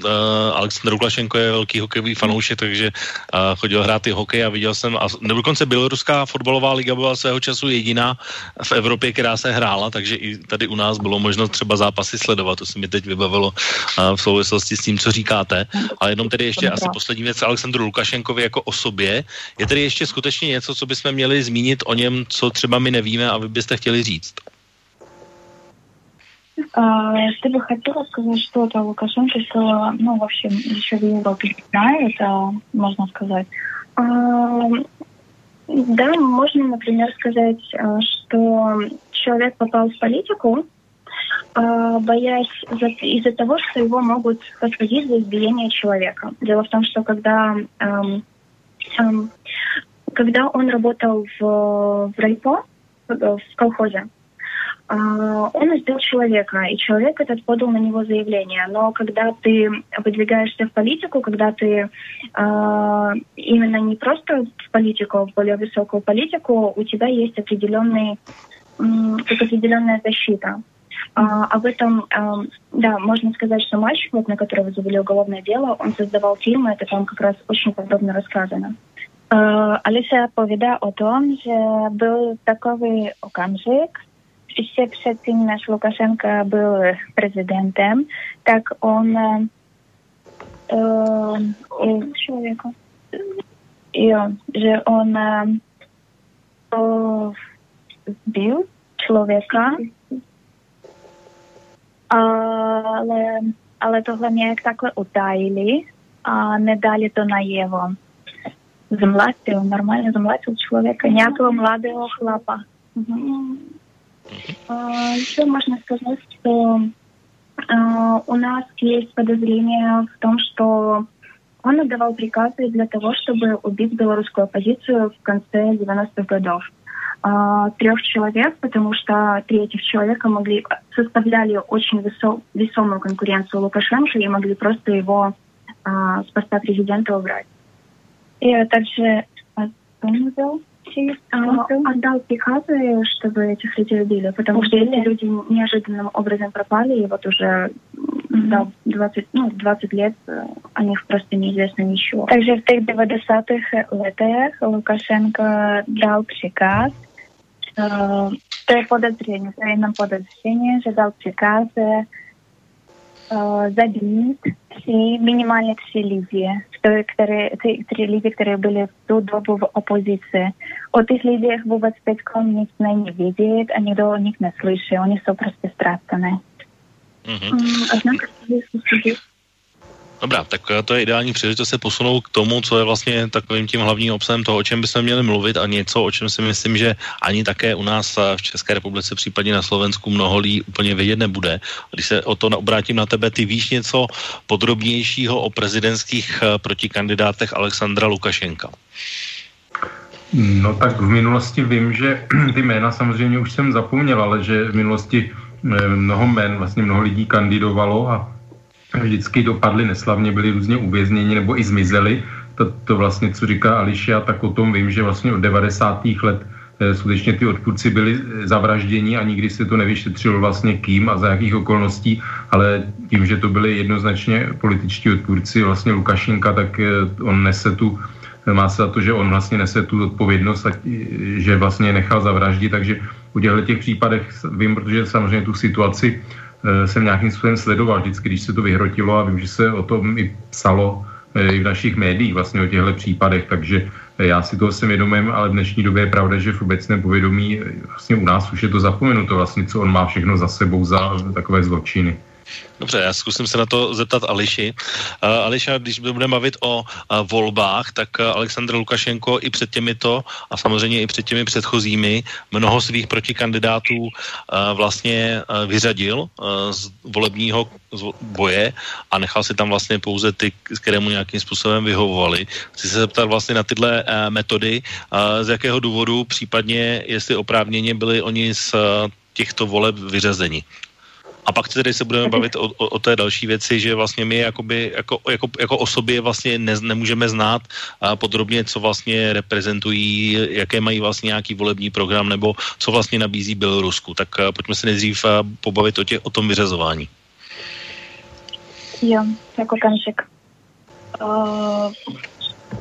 Aleksandr Lukašenko je velký hokejový fanoušek, takže uh, chodil hrát i hokej a viděl jsem, a dokonce běloruská fotbalová liga byla svého času jediná v Evropě, která se hrála, takže i tady u nás bylo možno třeba zápasy sledovat, to se mi teď vybavilo uh, v souvislosti s tím, co říkáte. A jenom tedy ještě asi poslední věc Aleksandru Lukašenkovi jako osobě. Je tedy ještě skutečně něco, co bychom měli zmínit o něm, co třeba my nevíme a vy byste chtěli říct? А, ты бы хотела сказать что-то Лукашенко, что, ну, вообще еще в Европе знают, а, можно сказать. А, да, можно, например, сказать, а, что человек попал в политику, боясь из-за того, что его могут посадить за избиение человека. Дело в том, что когда, эм, эм, когда он работал в, в райпо, в колхозе, он избил человека, и человек этот подал на него заявление. Но когда ты выдвигаешься в политику, когда ты именно не просто в политику, а в более высокую политику, у тебя есть определенный, как определенная защита. А, об этом, а, да, можно сказать, что мальчик, вот, на которого завели уголовное дело, он создавал фильмы, это там как раз очень подробно рассказано. Alicia powiada o tym, że był takowy okamżyk, jeszcze przed tym nasz Łukaszenka był prezydentem, tak on e, człowieku, jo, że on e, zbił człowieka ale, ale tohle nějak takhle utajili a nedali to najevo. Zmlatil, normálně zmlatil člověka, nějakého mladého chlapa. Mm-hmm. А, еще можно сказать, что а, у нас есть подозрение в том, что он отдавал приказы для того, чтобы убить белорусскую оппозицию в конце 90-х годов э, трех человек, потому что три этих человека могли составляли очень весо, весомую конкуренцию Лукашенко и могли просто его с поста президента убрать. И также сделал? Отдал приказы, чтобы этих людей убили, потому убили. что эти люди неожиданным образом пропали, и вот уже mm-hmm. да, 20, ну, 20 лет о них просто неизвестно ничего. Также в тех 90-х летах Лукашенко дал приказ to je podezření, to je jenom podezření, že dal příkazy zabít tři, minimálně tři lidi, které, které, tři, tři lidi, které byli v tu dobu v opozici. O těch lidech vůbec teď nic není vidět a nikdo o nich neslyší, oni jsou prostě ztracené. Mm-hmm. Однако, Dobrá, tak to je ideální příležitost se posunout k tomu, co je vlastně takovým tím hlavním obsahem toho, o čem bychom měli mluvit a něco, o čem si myslím, že ani také u nás v České republice, případně na Slovensku mnoho lidí úplně vědět nebude. Když se o to obrátím na tebe, ty víš něco podrobnějšího o prezidentských eh, protikandidátech Alexandra Lukašenka? No tak v minulosti vím, že ty jména samozřejmě už jsem zapomněl, ale že v minulosti eh, mnoho jmén, vlastně mnoho lidí kandidovalo a vždycky dopadly neslavně, byli různě uvězněni nebo i zmizeli. To, to vlastně, co říká Ališia, tak o tom vím, že vlastně od 90. let e, skutečně ty odpůrci byli eh, zavražděni a nikdy se to nevyšetřilo vlastně kým a za jakých okolností, ale tím, že to byli jednoznačně političtí odpůrci vlastně Lukašenka, tak e, on nese tu má se za to, že on vlastně nese tu odpovědnost a že vlastně nechal zavraždit, takže u těchto těch případech vím, protože samozřejmě tu situaci Eh, jsem nějakým způsobem sledoval vždycky, když se to vyhrotilo a vím, že se o tom i psalo eh, i v našich médiích vlastně o těchto případech, takže eh, já si toho jsem vědomím, ale v dnešní době je pravda, že v obecném povědomí vlastně u nás už je to zapomenuto vlastně, co on má všechno za sebou za takové zločiny. Dobře, já zkusím se na to zeptat Ališi. Uh, Ališa, když budeme bavit o uh, volbách, tak uh, Aleksandr Lukašenko i před těmito a samozřejmě i před těmi předchozími mnoho svých protikandidátů uh, vlastně uh, vyřadil uh, z volebního boje a nechal si tam vlastně pouze ty, kterému nějakým způsobem vyhovovali. Chci se zeptat vlastně na tyhle uh, metody, uh, z jakého důvodu, případně jestli oprávněně byli oni z uh, těchto voleb vyřazeni. A pak tedy se budeme bavit o, o, o té další věci, že vlastně my jakoby, jako, jako, jako osoby vlastně ne, nemůžeme znát a podrobně, co vlastně reprezentují, jaké mají vlastně nějaký volební program nebo co vlastně nabízí Bělorusku. Tak a, pojďme se nejdřív a, pobavit o, tě, o tom vyřazování. Jo, jako kamšek. Uh,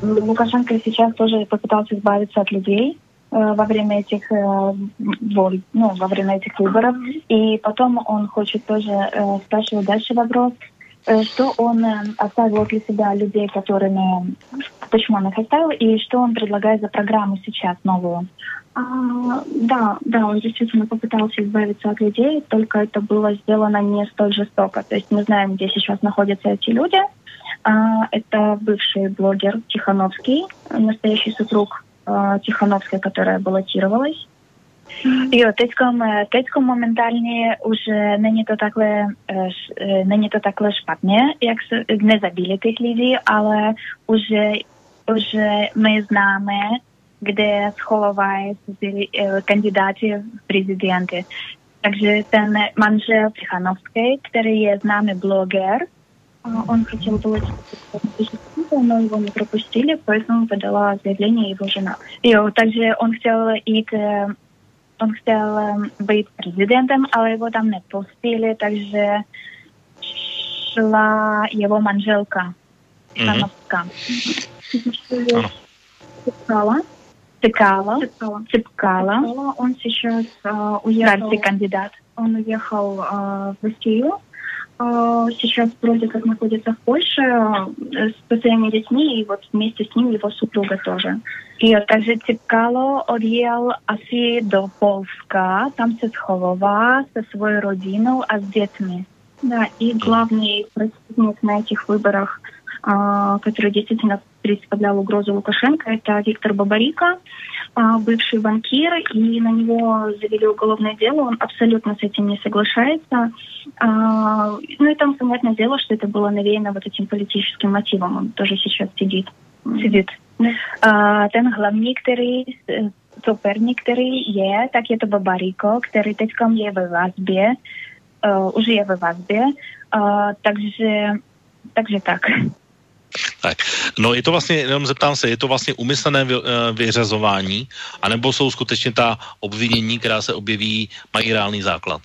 Лукашенко сейчас тоже попытался избавиться от людей, Э, во время этих э, воль, ну, во время этих выборов. И потом он хочет тоже э, спрашивать дальше вопрос, что он оставил для себя людей, которыми, почему он их оставил, и что он предлагает за программу сейчас новую. А, да, да, он действительно попытался избавиться от людей, только это было сделано не столь жестоко. То есть мы знаем, где сейчас находятся эти люди. А, это бывший блогер Тихановский, настоящий супруг Тихановская, которая балотировалась. Jo, teďkom, teďkom momentálně už není to takhle, není to takhle špatně, jak se nezabili těch lidí, ale už, už my známe, kde schovávají kandidáti v prezidenty. Takže ten manžel Tichanovský, který je známý bloger, он хотел ребенку, но его не пропустили, поэтому подала заявление его жена. И также он хотел и он хотел эм, быть президентом, а его там не пустили, также шла его манжелка. Самовка. А. Цепкала. Цепкала. Цепкала. Он сейчас э, уехал... Кандидат. Он уехал э, в Россию сейчас вроде как находится в Польше с своими детьми, и вот вместе с ним его супруга тоже. И также Цепкало odjel asi do Polska, там се сховава со своей родиной, а с детьми. Да, и главный противник на этих выборах, который действительно представлял угрозу Лукашенко, это Виктор Бабарика, бывший банкир, и на него завели уголовное дело, он абсолютно с этим не соглашается. Ну и там, понятное дело, что это было навеяно вот этим политическим мотивом, он тоже сейчас сидит. Сидит. А, ten hlavní, který, superník, který je, tak je to Babariko, který teď je ve vazbě, uh, už je ve vazbě, uh, takže, takže tak. Tak. No je to vlastně, jenom zeptám se, je to vlastně umyslené vy, uh, vyřazování, anebo jsou skutečně ta obvinění, která se objeví, mají reálný základ?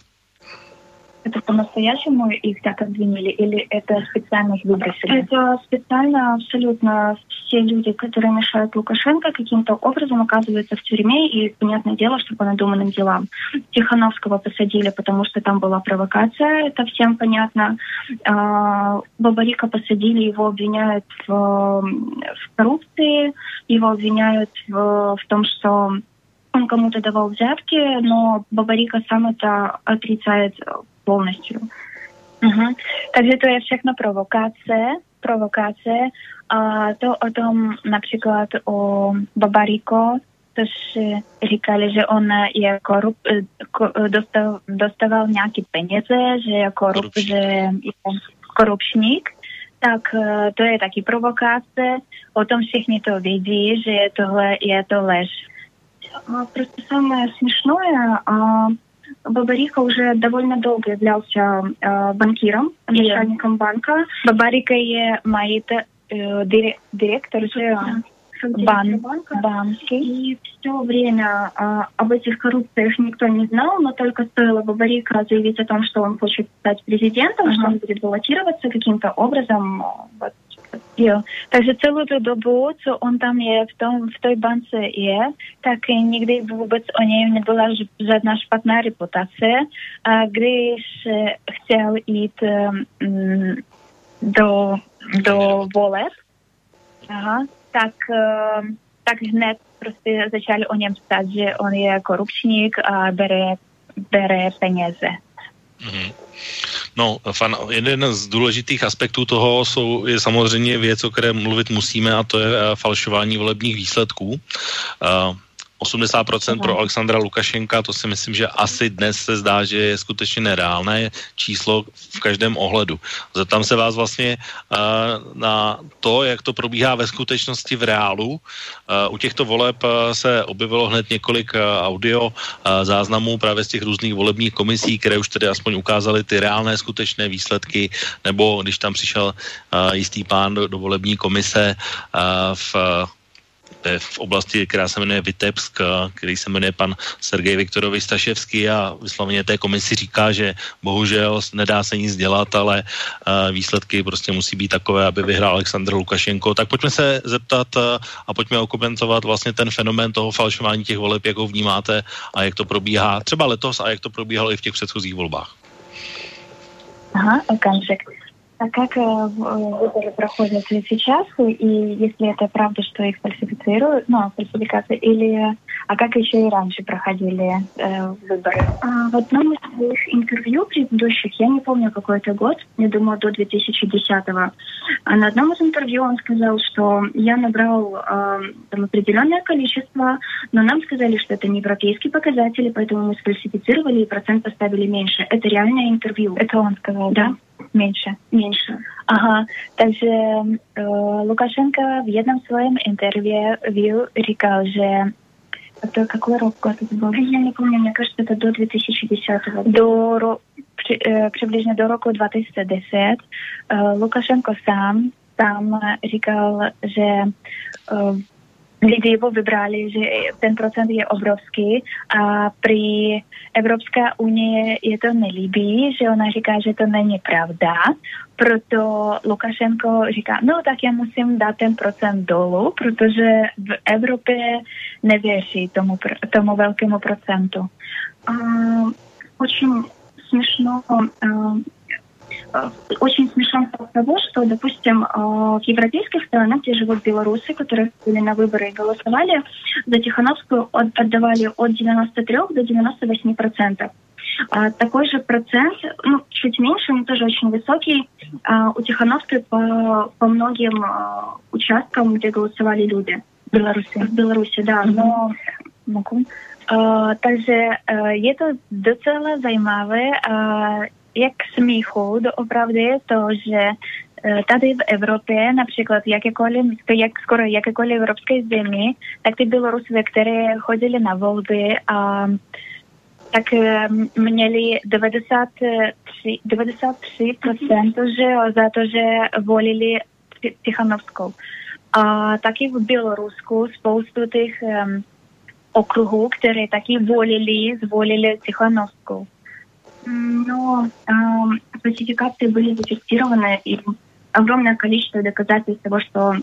Это по-настоящему их так обвинили или это специально их выбросили? Это специально абсолютно все люди, которые мешают Лукашенко, каким-то образом оказываются в тюрьме, и понятное дело, что по надуманным делам. Тихановского посадили, потому что там была провокация, это всем понятно. А, Бабарика посадили, его обвиняют в, в коррупции, его обвиняют в, в том, что он кому-то давал взятки, но Бабарика сам это отрицает полностью. Угу. Takže to je všechno provokace, provokace. A to o tom například o Babariko, což říkali, že on je korup, dostal, dostával nějaké peněze, že je, korup, že je korupčník, tak to je taky provokace. O tom všichni to vidí, že je tohle je to lež. A prostě самое смешное, а Бабариха уже довольно долго являлся э, банкиром, начальником банка. Бабарика je majitel, э, директор же бан, банки. И все время а, об этих коррупциях никто не знал, но только стоило Бабарика заявить о том, что он хочет стать президентом, ага. что он будет баллотироваться каким-то образом. Вот, Jo, takže celou tu dobu, co on tam je v, tom, v té bance je, tak nikdy vůbec o něm nebyla žádná špatná reputace. A když chtěl jít um, do, do voleb, aha, tak, um, tak hned prostě začali o něm psát, že on je korupčník a bere, bere peněze. Mm-hmm. No, fan, jeden z důležitých aspektů toho jsou, je samozřejmě věc, o které mluvit musíme, a to je uh, falšování volebních výsledků. Uh, 80% pro Alexandra Lukašenka, to si myslím, že asi dnes se zdá, že je skutečně nereálné číslo v každém ohledu. Zeptám se vás vlastně uh, na to, jak to probíhá ve skutečnosti v reálu. Uh, u těchto voleb uh, se objevilo hned několik uh, audio uh, záznamů právě z těch různých volebních komisí, které už tedy aspoň ukázaly ty reálné skutečné výsledky, nebo když tam přišel uh, jistý pán do, do volební komise uh, v uh, v oblasti, která se jmenuje Vitebsk, který se jmenuje pan Sergej Viktorovi Staševský a vysloveně té komisi říká, že bohužel nedá se nic dělat, ale výsledky prostě musí být takové, aby vyhrál Aleksandr Lukašenko. Tak pojďme se zeptat a pojďme okomentovat vlastně ten fenomén toho falšování těch voleb, jak ho vnímáte a jak to probíhá třeba letos a jak to probíhalo i v těch předchozích volbách. Aha, okamžik. А как э, выборы проходят сейчас, и если это правда, что их фальсифицируют, ну, фальсификация, или а как еще и раньше проходили э, выборы? А, в одном из своих интервью предыдущих, я не помню какой это год, я думаю, до 2010-го, а на одном из интервью он сказал, что я набрал э, там, определенное количество, но нам сказали, что это не европейские показатели, поэтому мы сфальсифицировали и процент поставили меньше. Это реальное интервью. Это он сказал, да? да? Меньше. Меньше. Ага. Takže uh, Lukašenka v jednom svém interview říkal, že Это какой рок год это был? Я не помню, мне кажется, это до 2010 года. До, при, э, приблизно до року 2010 э, Лукашенко сам, сам říkal, že uh, lidi jeho vybrali, že ten procent je obrovský a pri Evropská unie je to nelíbí, že ona říká, že to není pravda, proto Lukašenko říká, no tak já musím dát ten procent dolů, protože v Evropě nevěří tomu, tomu velkému procentu. Uh, очень смешно uh, очень смешно того, что, допустим, в европейских странах, где живут белорусы, которые были на выборы и голосовали, за Тихановскую отдавали от 93 до 98 процентов. А такой же процент, ну, чуть меньше, но тоже очень высокий, а, у Тихановской по, по многим а, участкам, где голосовали люди. Беларуси. В Беларуси, да. Но могу. Uh, takže uh, je to docela zajímavé. Uh, jak smíchu doopravdy je to, že tady v Evropě, například jakékoliv, jak skoro jakékoliv evropské zemi, tak ty Bělorusové, které chodili na volby a tak měli 93, 93% že, za to, že volili Tichanovskou. A taky v Bělorusku spoustu těch um, okruhů, které taky volili, zvolili Tichanovskou. но а, э, фальсификации были зафиксированы, и огромное количество доказательств того, что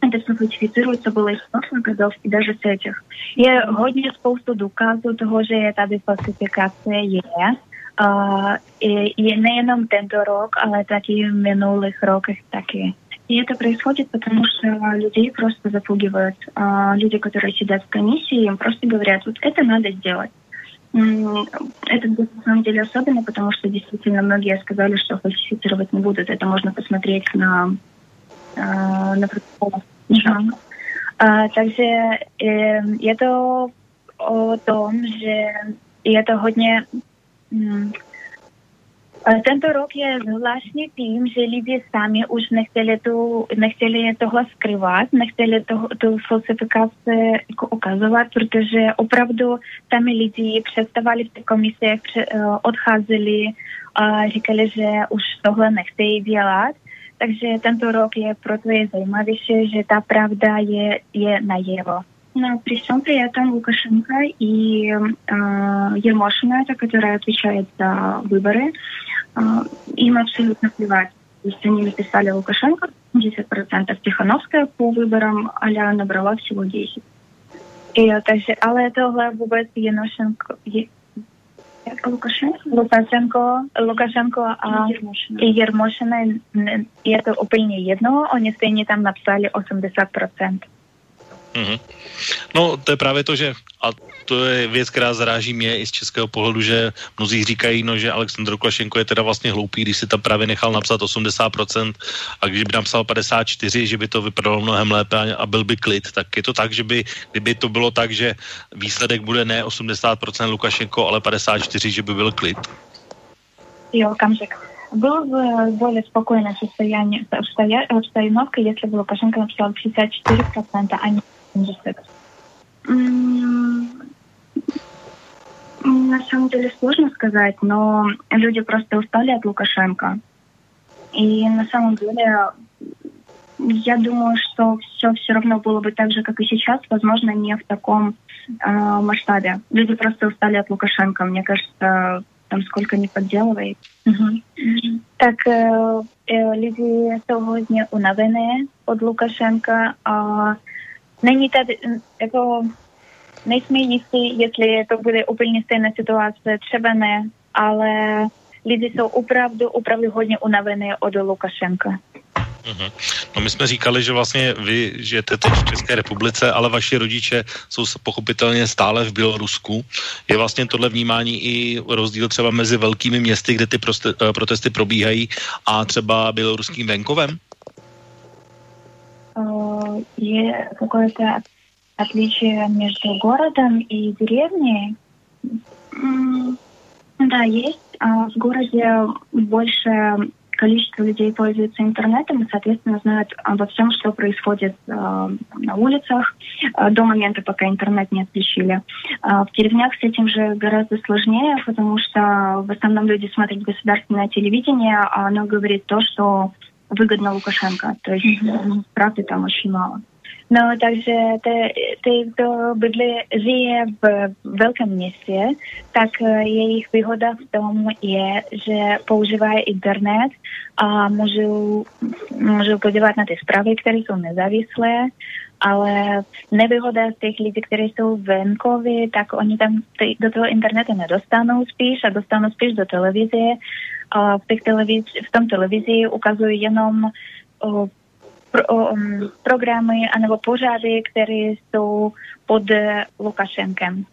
это все фальсифіцирується было из прошлых годов и даже с этих. Є годні сповсту доказывают того, що тази фальсифікація є. Uh, и і не нам тento рок, а так і в минулих роках такие. И это происходит, потому что людей просто запугивают. Uh, люди, которые сидят в комиссии, им просто говорят, вот это надо сделать. Это на самом деле особенно, потому что действительно многие сказали, что фальсифицировать не будут. Это можно посмотреть на, на протоколах. Mm-hmm. Uh, takže um, je to o tom, že je to hodně tento rok je zvláštní tím, že lidi sami už nechtěli, tu, nechtěli tohle skrývat, nechtěli to, tu falsifikaci jako ukazovat, protože opravdu tam lidi představali v těch komisích, eh, odcházeli a říkali, že už tohle nechtějí dělat. Takže tento rok je proto je zajímavější, že ta pravda je, je najevo. Но при всем при этом Лукашенко и э, Ермошина, это, которая отвечает за выборы, э, им абсолютно плевать. То есть они написали Лукашенко 10%, Тихановская по выборам Аля набрала всего 10%. І так, але цього вбивець Яношенко Лукашенко Лукашенко Лукашенко а і Єрмошина і це опині єдного, вони стені там написали 80%. Mm-hmm. No, to je právě to, že a to je věc, která zaráží mě i z českého pohledu, že mnozí říkají, no, že Aleksandr Lukašenko je teda vlastně hloupý, když si tam právě nechal napsat 80% a když by napsal 54, že by to vypadalo mnohem lépe a byl by klid, tak je to tak, že by, kdyby to bylo tak, že výsledek bude ne 80% Lukašenko, ale 54, že by byl klid. Jo, kamžek. Был бы более спокойное состояние, обстановка, если бы Лукашенко написал 54%, а не 70%. На самом деле сложно сказать, но люди просто устали от Лукашенко. И на самом деле я думаю, что все все равно было бы так же, как и сейчас, возможно, не в таком э, масштабе. Люди просто устали от Лукашенко. Мне кажется, там сколько не подделывай. Угу. Так э, э, люди сегодня унавені от Лукашенка. А Není tady, jako, nejsme jistí, jestli to bude úplně stejná situace, třeba ne, ale lidi jsou opravdu, opravdu hodně unavení od Lukašenka. Uhum. No my jsme říkali, že vlastně vy žijete teď v České republice, ale vaši rodiče jsou pochopitelně stále v Bělorusku. Je vlastně tohle vnímání i rozdíl třeba mezi velkými městy, kde ty eh, protesty probíhají a třeba běloruským venkovem? Е какое-то отличие между городом и деревней? Да, есть. В городе больше количество людей пользуются интернетом и, соответственно, знают обо всем, что происходит э, на улицах э, до момента, пока интернет не отключили. Э, в деревнях с этим же гораздо сложнее, потому что в основном люди смотрят государственное телевидение, а оно говорит то, что выгодно Лукашенко. То есть mm-hmm. правды там очень мало. No, takže ty, kdo bydlí, žije v velkém městě, tak eh, jejich výhoda v tom je, že používají internet a můžou, můžou podívat na ty zprávy, které jsou nezávislé, ale nevýhoda z těch lidí, kteří jsou venkovi, tak oni tam do toho internetu nedostanou spíš a dostanou spíš do televize. A v, těch televiz, v tom televizi ukazují jenom o, pro, um, programy anebo pořady, které jsou pod Lukašenkem,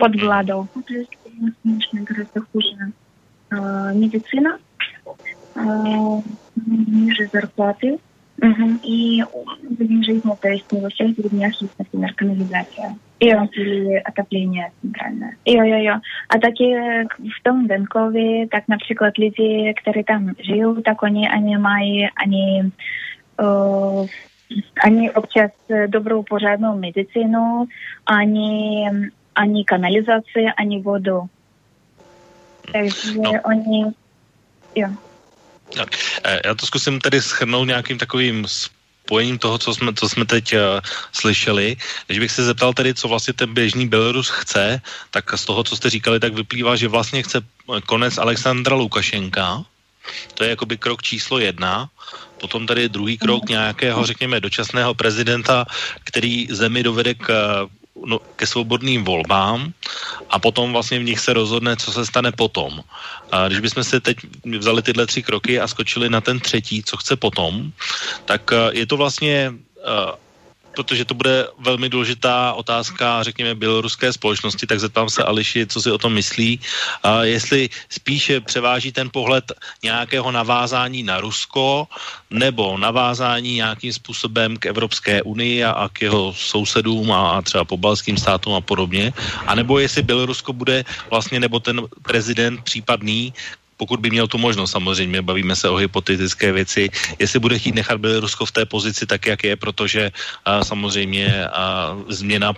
pod vládou. медицина, ниже зарплаты угу. и уровень жизни, то есть не во всех деревнях есть, например, канализация. Jo. Или отопление центральное. Jo, jo, jo. A taky v tom venkově, tak například lidi, kteří tam žijou, tak oni ani mají ani uh, ani občas dobrou pořádnou medicínu, ani, ani kanalizaci, ani vodu. Takže no. oni, jo. Tak, e, já to zkusím tedy schrnout nějakým takovým spojením toho, co jsme, co jsme teď uh, slyšeli. Když bych se zeptal tedy, co vlastně ten běžný Belarus chce, tak z toho, co jste říkali, tak vyplývá, že vlastně chce konec Alexandra Lukašenka. To je jakoby krok číslo jedna. Potom tady druhý krok nějakého, řekněme, dočasného prezidenta, který zemi dovede k no, ke svobodným volbám a potom vlastně v nich se rozhodne, co se stane potom. A když bychom si teď vzali tyhle tři kroky a skočili na ten třetí, co chce potom, tak eh, je to vlastně eh, protože to bude velmi důležitá otázka, řekněme, běloruské společnosti, tak zeptám se Ališi, co si o tom myslí. A jestli spíše převáží ten pohled nějakého navázání na Rusko nebo navázání nějakým způsobem k Evropské unii a, a k jeho sousedům a, a třeba pobalským státům a podobně, a nebo jestli Bělorusko bude vlastně, nebo ten prezident případný, pokud by měl tu možnost, samozřejmě bavíme se o hypotetické věci, jestli bude chtít nechat Bělorusko v té pozici tak, jak je, protože a, samozřejmě a, změna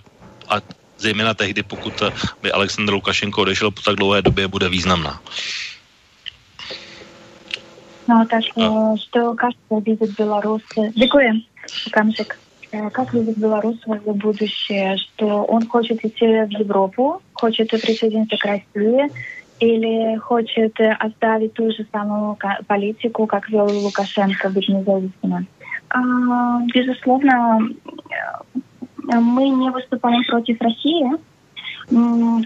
a zejména tehdy, pokud by Aleksandr Lukašenko odešel po tak dlouhé době, bude významná. No tak что кажется видит Беларусь? Děkuji. Камчик. Как видит Беларусь свое будущее? Что он хочет идти в Европу, хочет присоединиться к России, или хочет оставить ту же самую политику, как вел Лукашенко, быть независимым? Безусловно, мы не выступаем против России,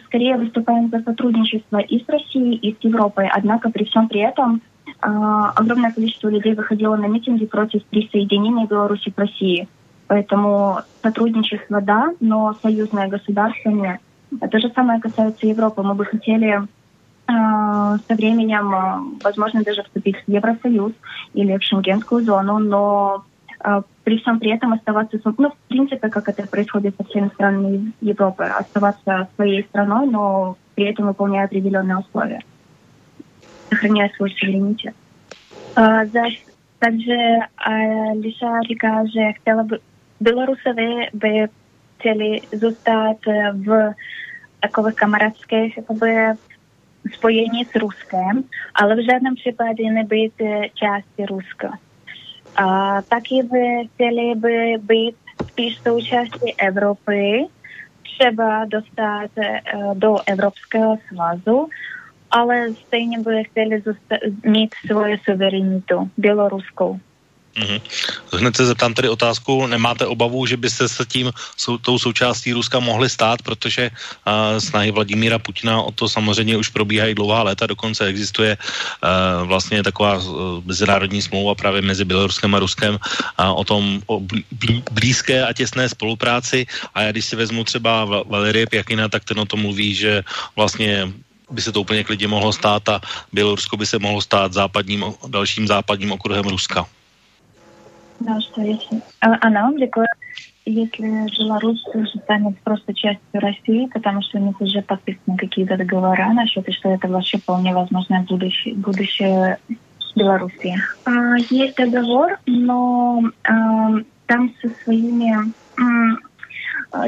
скорее выступаем за сотрудничество и с Россией, и с Европой. Однако при всем при этом а, огромное количество людей выходило на митинги против присоединения Беларуси к России. Поэтому сотрудничество да, но союзное государство нет. То же самое касается Европы. Мы бы хотели со временем, а, возможно, даже вступить в Евросоюз или в Шенгенскую зону, но а, при всем при этом оставаться, ну, в принципе, как это происходит со всеми странами Европы, оставаться своей страной, но при этом выполняя определенные условия, сохраняя свой суверенитет. Takže Liša říká, že chtěla by, Bělorusové by chtěli zůstat v takových kamarádských jakoby, spojení s Ruskem, ale v žádném případě nebýt části Ruska. A taky by chtěli by být spíš součástí Evropy, třeba dostat do Evropského svazu, ale stejně by chtěli mít svoji suverenitu běloruskou. Mm-hmm. Hned se zeptám tedy otázku, nemáte obavu, že byste se tím sou, tou součástí Ruska mohli stát, protože uh, snahy Vladimíra Putina o to samozřejmě už probíhají dlouhá léta, dokonce existuje uh, vlastně taková uh, mezinárodní smlouva právě mezi Běloruskem a Ruskem uh, o tom o blí, blízké a těsné spolupráci a já když si vezmu třeba Valerie Pjakina, tak ten o tom mluví, že vlastně by se to úplně klidně mohlo stát a Bělorusko by se mohlo stát západním, dalším západním okruhem Ruska. Да, что если... А, она, děkuji. Если Беларусь станет просто частью России, потому что у них уже подписаны какие-то договора насчет, и что это вообще вполне возможное будущее, будущее Белоруссии? Есть договор, но там со своими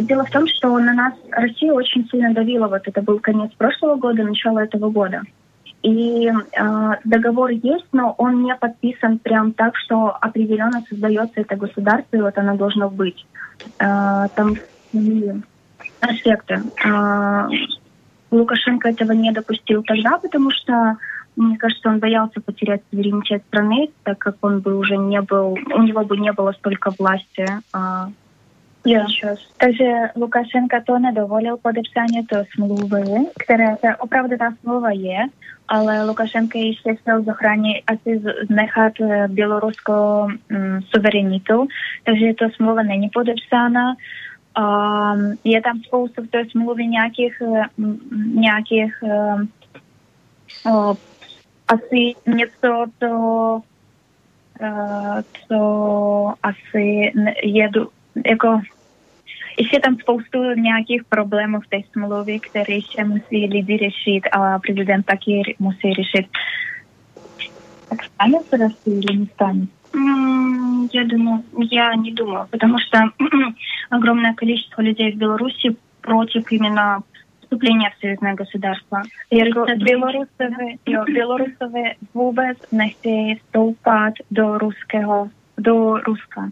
Дело в том, что на нас Россия очень сильно давила. Вот это был конец прошлого года, начало этого года. И э, договор есть, но он не подписан прям так, что определенно создается это государство, и вот оно должно быть. Э, там аспекты. Э, Лукашенко этого не допустил тогда, потому что, мне кажется, он боялся потерять суверенитет страны, так как он бы уже не был, у него бы не было столько власти э, Jo, takže Lukašenka to nedovolil podepsání to smlouvy, které to opravdu ta smlouva je, ale Lukašenka ještě chtěl zachránit asi nechat eh, Bělorusko mm, suverenitu, takže to smlouva není podepsána. Um, je tam spoustu v té smlouvě nějakých, eh, nějakých um, asi něco, to, uh, co asi je jako ještě tam spoustu nějakých problémů v té smlouvě, které ještě musí lidi řešit a prezident taky musí řešit. Так станет в России или не станет? Я думаю, я не думаю, потому что огромное количество людей в Беларуси против именно вступления в союзное государство. Белорусовы, Белорусовы vůbec nechtějí vstoupat do ruského, do Ruska.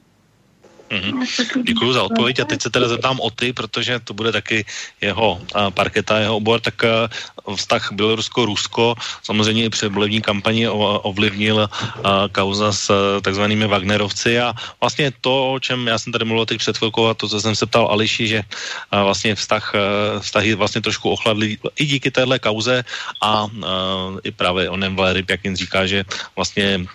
Mm-hmm. Děkuji za odpověď a teď se teda zeptám o ty, protože to bude taky jeho parketa, jeho obor, tak vztah Bělorusko-Rusko. Samozřejmě i před volební kampaní ovlivnil kauza s takzvanými Wagnerovci. A vlastně to, o čem já jsem tady mluvil teď před chvilkou a to, co jsem se ptal Ališi, že vlastně vztah, vztahy vlastně trošku ochladly i díky téhle kauze. A i právě onem Valery Pjakin říká, že vlastně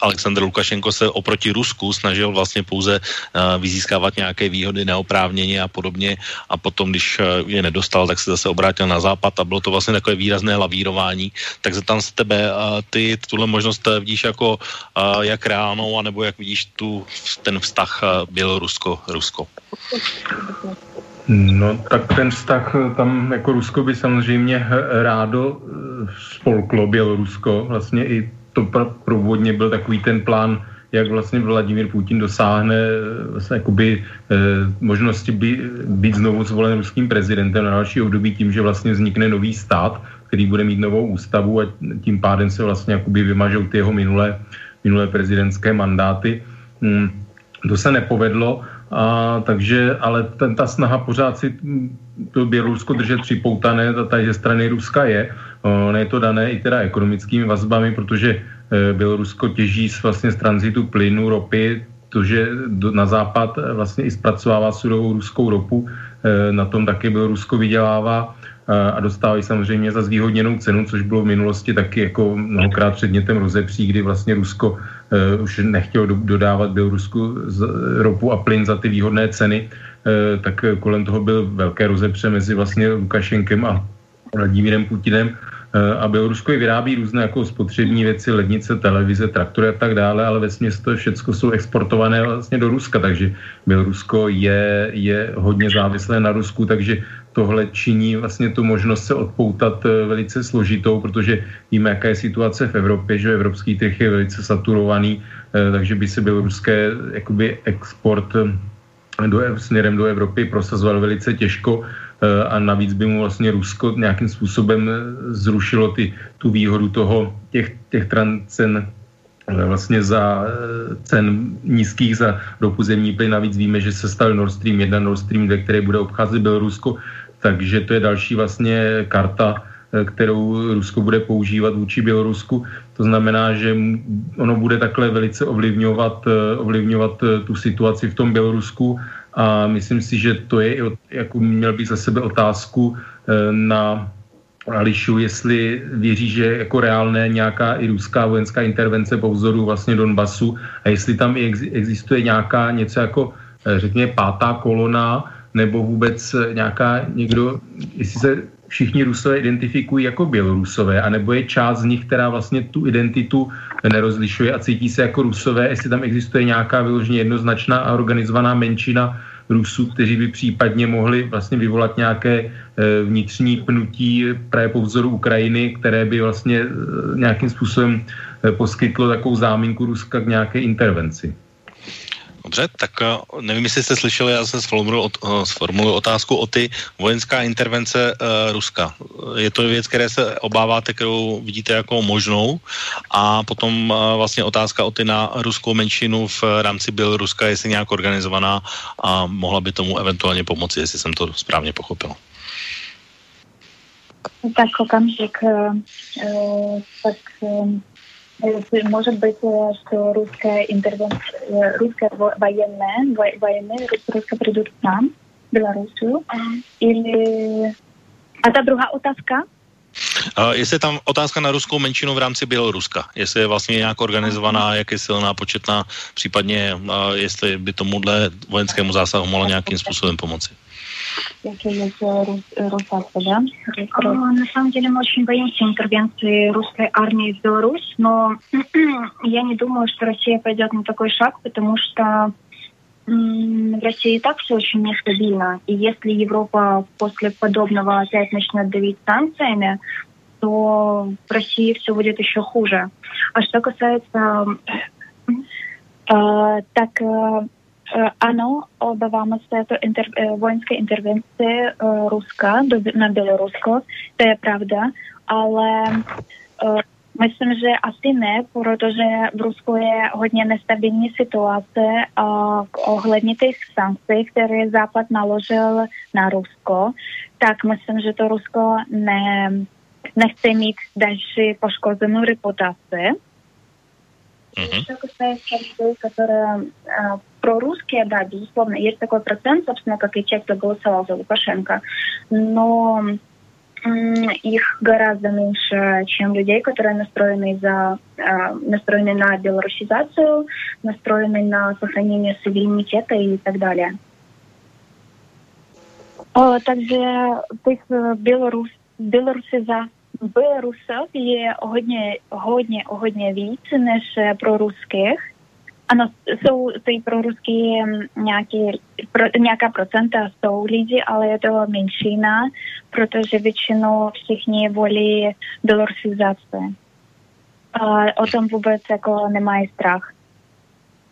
Aleksandr Lukašenko se oproti Rusku snažil vlastně pouze uh, vyzískávat nějaké výhody neoprávněně a podobně a potom, když uh, je nedostal, tak se zase obrátil na západ a bylo to vlastně takové výrazné lavírování. Tak zeptám se tebe, uh, ty tuhle možnost vidíš jako jak reálnou, anebo jak vidíš tu, ten vztah Bělorusko-Rusko? No, tak ten vztah tam jako Rusko by samozřejmě rádo spolklo Bělorusko, vlastně i to průvodně byl takový ten plán, jak vlastně Vladimír Putin dosáhne vlastně jakoby, eh, možnosti by, být znovu zvolen ruským prezidentem na další období tím, že vlastně vznikne nový stát, který bude mít novou ústavu a tím pádem se vlastně jakoby vymažou ty jeho minulé, minulé prezidentské mandáty. Hmm, to se nepovedlo, a, takže, ale ten, ta snaha pořád si to Bělorusko držet připoutané, ta, ta ze strany Ruska je. Ono je to dané i teda ekonomickými vazbami, protože e, Bělorusko těží z, vlastně z tranzitu plynu, ropy, to, že na západ e, vlastně i zpracovává surovou ruskou ropu, e, na tom taky Bělorusko vydělává a dostávají samozřejmě za zvýhodněnou cenu, což bylo v minulosti taky jako mnohokrát předmětem rozepří, kdy vlastně Rusko už nechtělo do, dodávat Bělorusku ropu a plyn za ty výhodné ceny, tak kolem toho byl velké rozepře mezi vlastně Lukašenkem a Vladimírem Putinem a Bělorusko i vyrábí různé jako spotřební věci, lednice, televize, traktory a tak dále, ale ve směs to všechno jsou exportované vlastně do Ruska, takže Bělorusko je, je hodně závislé na Rusku, takže tohle činí vlastně tu možnost se odpoutat eh, velice složitou, protože víme, jaká je situace v Evropě, že evropský trh je velice saturovaný, eh, takže by se běloruské jakoby export eh, do, směrem do Evropy prosazoval velice těžko a navíc by mu vlastně Rusko nějakým způsobem zrušilo ty, tu výhodu toho, těch, těch cen vlastně za cen nízkých za ropu zemní plyn. Navíc víme, že se stal Nord Stream 1, Nord Stream 2, který bude obcházet Bělorusko takže to je další vlastně karta, eh, kterou Rusko bude používat vůči Bělorusku. To znamená, že ono bude takhle velice ovlivňovat, eh, ovlivňovat eh, tu situaci v tom Bělorusku a myslím si, že to je, jako měl bych za sebe otázku na Ališu, jestli věří, že jako reálné nějaká i ruská vojenská intervence po vzoru vlastně Donbasu a jestli tam i existuje nějaká něco jako, řekněme, pátá kolona, nebo vůbec nějaká někdo, jestli se všichni Rusové identifikují jako Bělorusové, anebo je část z nich, která vlastně tu identitu nerozlišuje a cítí se jako Rusové, jestli tam existuje nějaká vyloženě jednoznačná a organizovaná menšina Rusů, kteří by případně mohli vlastně vyvolat nějaké vnitřní pnutí právě po vzoru Ukrajiny, které by vlastně nějakým způsobem poskytlo takovou záminku Ruska k nějaké intervenci. Dobře, tak eh, nevím, jestli jste slyšeli, já jsem sformuluji, eh, sformuluji otázku o ty vojenská intervence uh, Ruska. Je to věc, které se obáváte, kterou vidíte jako možnou a potom uh, vlastně otázka o ty na ruskou menšinu v rámci Běloruska, jestli nějak organizovaná a mohla by tomu eventuálně pomoci, jestli jsem to správně pochopil. Tak okamžik, tak может быть, что русская интервенция, русская военная, военные русско придут к нам, в Белоруссию, или... A ta druhá otázka? Uh, jestli je tam otázka na ruskou menšinu v rámci Běloruska, jestli je vlastně nějak organizovaná, jak je silná, početná, případně uh, jestli by tomuhle vojenskému zásahu mohlo nějakým způsobem pomoci Если есть Росатка, да? А, на самом деле мы очень боимся интервенции русской армии в Беларусь, но я не думаю, что Россия пойдет на такой шаг, потому что в России и так все очень нестабильно. И если Европа после подобного опять начнет давить санкциями, то в России все будет еще хуже. А что касается э, так э, ano, obáváme se této inter, eh, vojenské intervence eh, Ruska do, na Bělorusko, to je pravda, ale myslím, že asi ne, protože v Rusku je hodně nestabilní situace a ohledně těch sankcí, které Západ naložil na Rusko, tak myslím, že to Rusko ne, nechce mít další poškozenou reputaci. Mm-hmm. Что касается людей, которые прорусские, да, безусловно, есть такой процент, собственно, как и те, кто голосовал за Лукашенко, но их гораздо меньше, чем людей, которые настроены за настроены на белорусизацию, настроены на сохранение суверенитета и так далее. Takže těch Белорус, Белорусиза, Белорусов je hodně, hodně, hodně víc než pro ruských. Ano, jsou ty pro ruský nějaký, pro, nějaká procenta jsou lidi, ale je to menšina, protože většinou všichni volí belorusizace. A o tom vůbec jako nemají strach.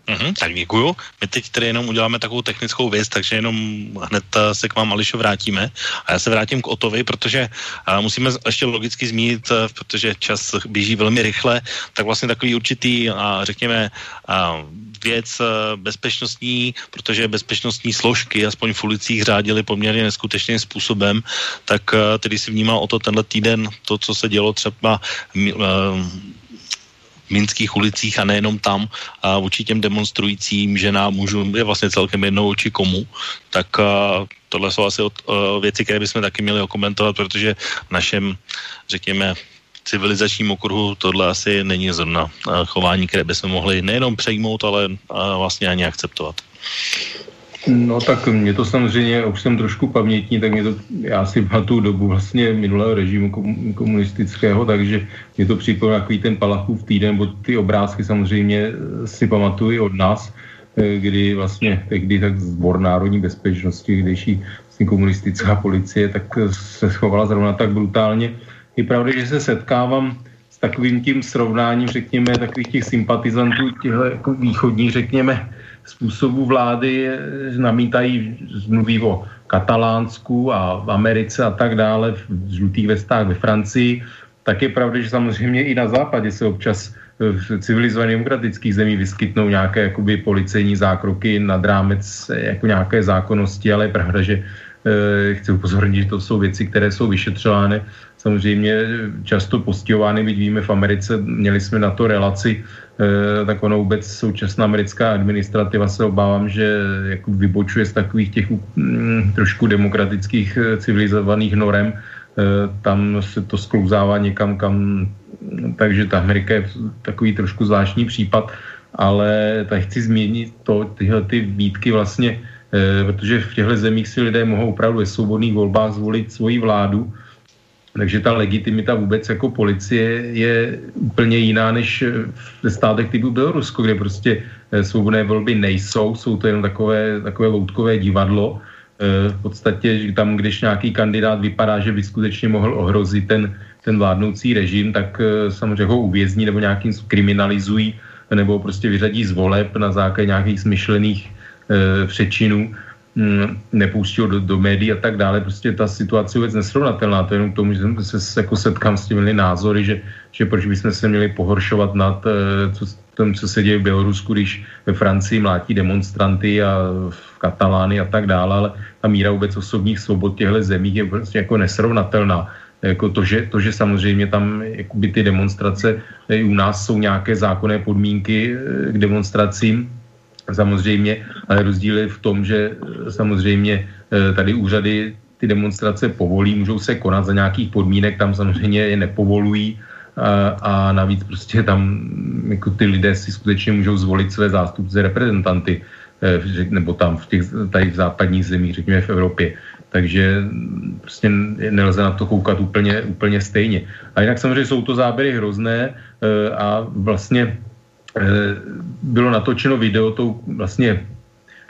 Mm-hmm, tak děkuju. My teď tedy jenom uděláme takovou technickou věc, takže jenom hned eh, se k vám, Ališo, vrátíme. A já se vrátím k Otovi, protože uh, musíme ještě logicky zmínit, uh, protože čas běží velmi rychle, tak vlastně takový určitý, uh, řekněme, věc bezpečnostní, protože bezpečnostní složky, aspoň v ulicích, řádily poměrně neskutečným způsobem, tak tedy si vnímal o to tenhle týden, to, co se dělo třeba minských ulicích a nejenom tam a vůči těm demonstrujícím ženám, mužům je vlastně celkem jednou či komu, tak a, tohle jsou asi od, a, věci, které bychom taky měli okomentovat, protože v našem, řekněme, civilizačním okruhu tohle asi není zrovna chování, které bychom mohli nejenom přejmout, ale a, vlastně ani akceptovat. No tak mě to samozřejmě, už jsem trošku pamětní, tak mě to, já si tu dobu vlastně minulého režimu komunistického, takže mě to připomíná takový ten Palachův týden, bo ty obrázky samozřejmě si pamatuju od nás, eh, kdy vlastně tehdy tak zbor národní bezpečnosti, když vlastně komunistická policie, tak se schovala zrovna tak brutálně. Je pravda, že se setkávám s takovým tím srovnáním, řekněme, takových těch sympatizantů, těchto jako východních, řekněme, způsobu vlády namítají, mluví o Katalánsku a v Americe a tak dále, v žlutých vestách ve Francii, tak je pravda, že samozřejmě i na západě se občas v civilizovaných demokratických zemí vyskytnou nějaké jakoby policejní zákroky nad rámec jako nějaké zákonnosti, ale je pravda, že e, chci upozornit, že to jsou věci, které jsou vyšetřovány samozřejmě často postihovány, byť víme v Americe, měli jsme na to relaci, Eh, tak ono vůbec současná americká administrativa se obávám, že jako vybočuje z takových těch mm, trošku demokratických eh, civilizovaných norem. Eh, tam se to sklouzává někam, kam, takže ta Amerika je takový trošku zvláštní případ, ale tak chci změnit to, tyhle ty výtky vlastně, protože v těchto zemích si lidé mohou opravdu ve svobodných volbách zvolit svoji vládu, takže ta legitimita vůbec jako policie je úplně jiná než ve státech typu Bělorusko, kde prostě svobodné volby nejsou, jsou to jenom takové, takové loutkové divadlo. V podstatě tam, když nějaký kandidát vypadá, že by skutečně mohl ohrozit ten, ten vládnoucí režim, tak samozřejmě ho uvězní nebo nějakým kriminalizují nebo prostě vyřadí z voleb na základě nějakých smyšlených e, přečinů, mm, nepustí ho do, do médií a tak dále. Prostě ta situace je vůbec nesrovnatelná. To je jenom k tomu, že se jako setkám s těmi názory, že, že proč bychom se měli pohoršovat nad e, co, tom, co se děje v Bělorusku, když ve Francii mlátí demonstranty a v Katalány a tak dále, ale ta míra vůbec osobních svobod těchto zemí je prostě jako nesrovnatelná jako to, že, to, že samozřejmě tam ty demonstrace, i u nás jsou nějaké zákonné podmínky eh, k demonstracím, samozřejmě, ale rozdíl je v tom, že eh, samozřejmě eh, tady úřady ty demonstrace povolí, můžou se konat za nějakých podmínek, tam samozřejmě je nepovolují a, a navíc prostě tam mm, jako ty lidé si skutečně můžou zvolit své zástupce, reprezentanty, nebo tam v těch, tady v západních zemích, řekněme v Evropě takže prostě nelze na to koukat úplně, úplně stejně. A jinak samozřejmě jsou to záběry hrozné eh, a vlastně eh, bylo natočeno video tou vlastně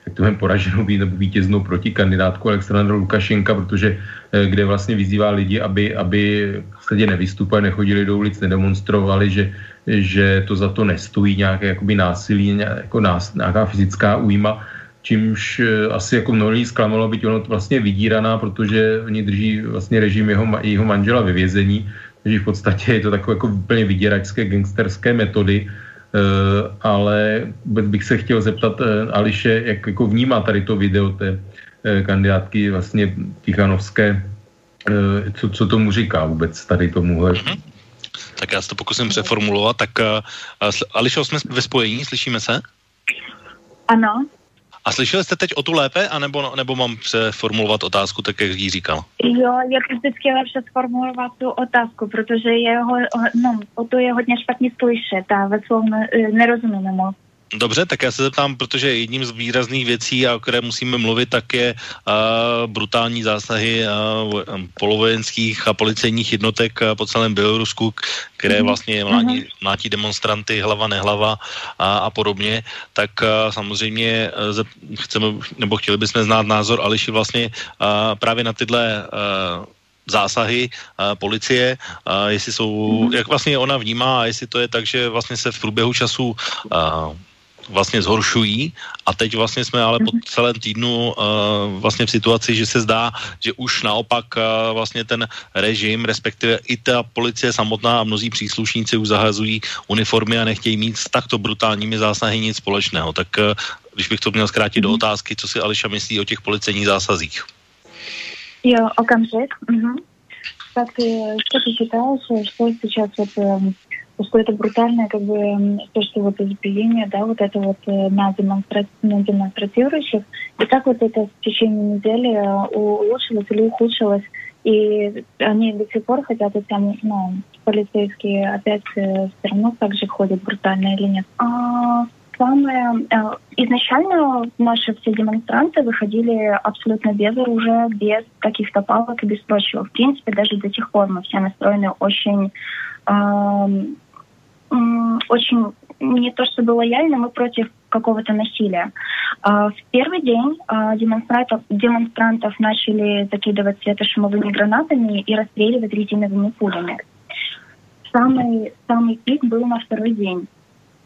jak to poraženou nebo vítěznou proti kandidátku Alexandra Lukašenka, protože eh, kde vlastně vyzývá lidi, aby, aby v nevystupovali, nechodili do ulic, nedemonstrovali, že, že to za to nestojí nějaké jakoby násilí, jako nás, nějaká fyzická újma čímž eh, asi jako mnoho lidí zklamalo, byť ono vlastně vydíraná, protože oni drží vlastně režim jeho, jeho manžela ve vězení, takže v podstatě je to takové jako úplně vyděračské gangsterské metody, ale vůbec bych se chtěl zeptat uh, Ališe, jak jako vnímá tady to video té uh, kandidátky vlastně Tichanovské, co, co tomu říká vůbec tady tomuhle. Mm-hmm. Tak já se to pokusím přeformulovat. Tak Ališo, jsme ve spojení, slyšíme se? Ano. A slyšeli jste teď o tu lépe, anebo, nebo mám přeformulovat otázku tak, jak jí říkal? Jo, je to vždycky lepší sformulovat tu otázku, protože jeho, no, o to je hodně špatně slyšet a ve nerozumíme moc. Dobře, tak já se zeptám, protože jedním z výrazných věcí, o které musíme mluvit, tak je uh, brutální zásahy uh, polovojenských a policejních jednotek uh, po celém Bělorusku, které mhm. vlastně mlátí, mhm. mlátí demonstranty hlava nehlava a, a podobně. Tak uh, samozřejmě uh, chceme, nebo chtěli bychom znát názor Ališi vlastně uh, právě na tyhle uh, zásahy uh, policie, uh, jestli jsou, mm-hmm. jak vlastně ona vnímá a jestli to je tak, že vlastně se v průběhu času uh, vlastně zhoršují a teď vlastně jsme ale po mhm. celém týdnu uh, vlastně v situaci, že se zdá, že už naopak uh, vlastně ten režim, respektive i ta policie samotná a mnozí příslušníci už zahazují uniformy a nechtějí mít s takto brutálními zásahy nic společného. Tak uh, když bych to měl zkrátit mm-hmm. do mhm. otázky, co si Ališa myslí o těch policejních zásazích? Jo, okamžik. Mm-hmm. Tak co ty, říkáš, že ty, ty, ty, что это брутальное, как бы, то, что вот избиение, да, вот это вот э, на, демонстра... на демонстратирующих, и как вот это в течение недели э, улучшилось или ухудшилось, и они до сих пор хотят, и там, ну, полицейские опять э, все равно так же ходят брутально или нет? А, самое... Изначально наши все демонстранты выходили абсолютно без оружия, без каких-то палок и без прочего. В принципе, даже до сих пор мы все настроены очень очень не то чтобы лояльны, мы против какого-то насилия. А, в первый день а, демонстрантов, демонстрантов начали закидывать светошумовыми гранатами и расстреливать резиновыми пулями. Самый, самый пик был на второй день.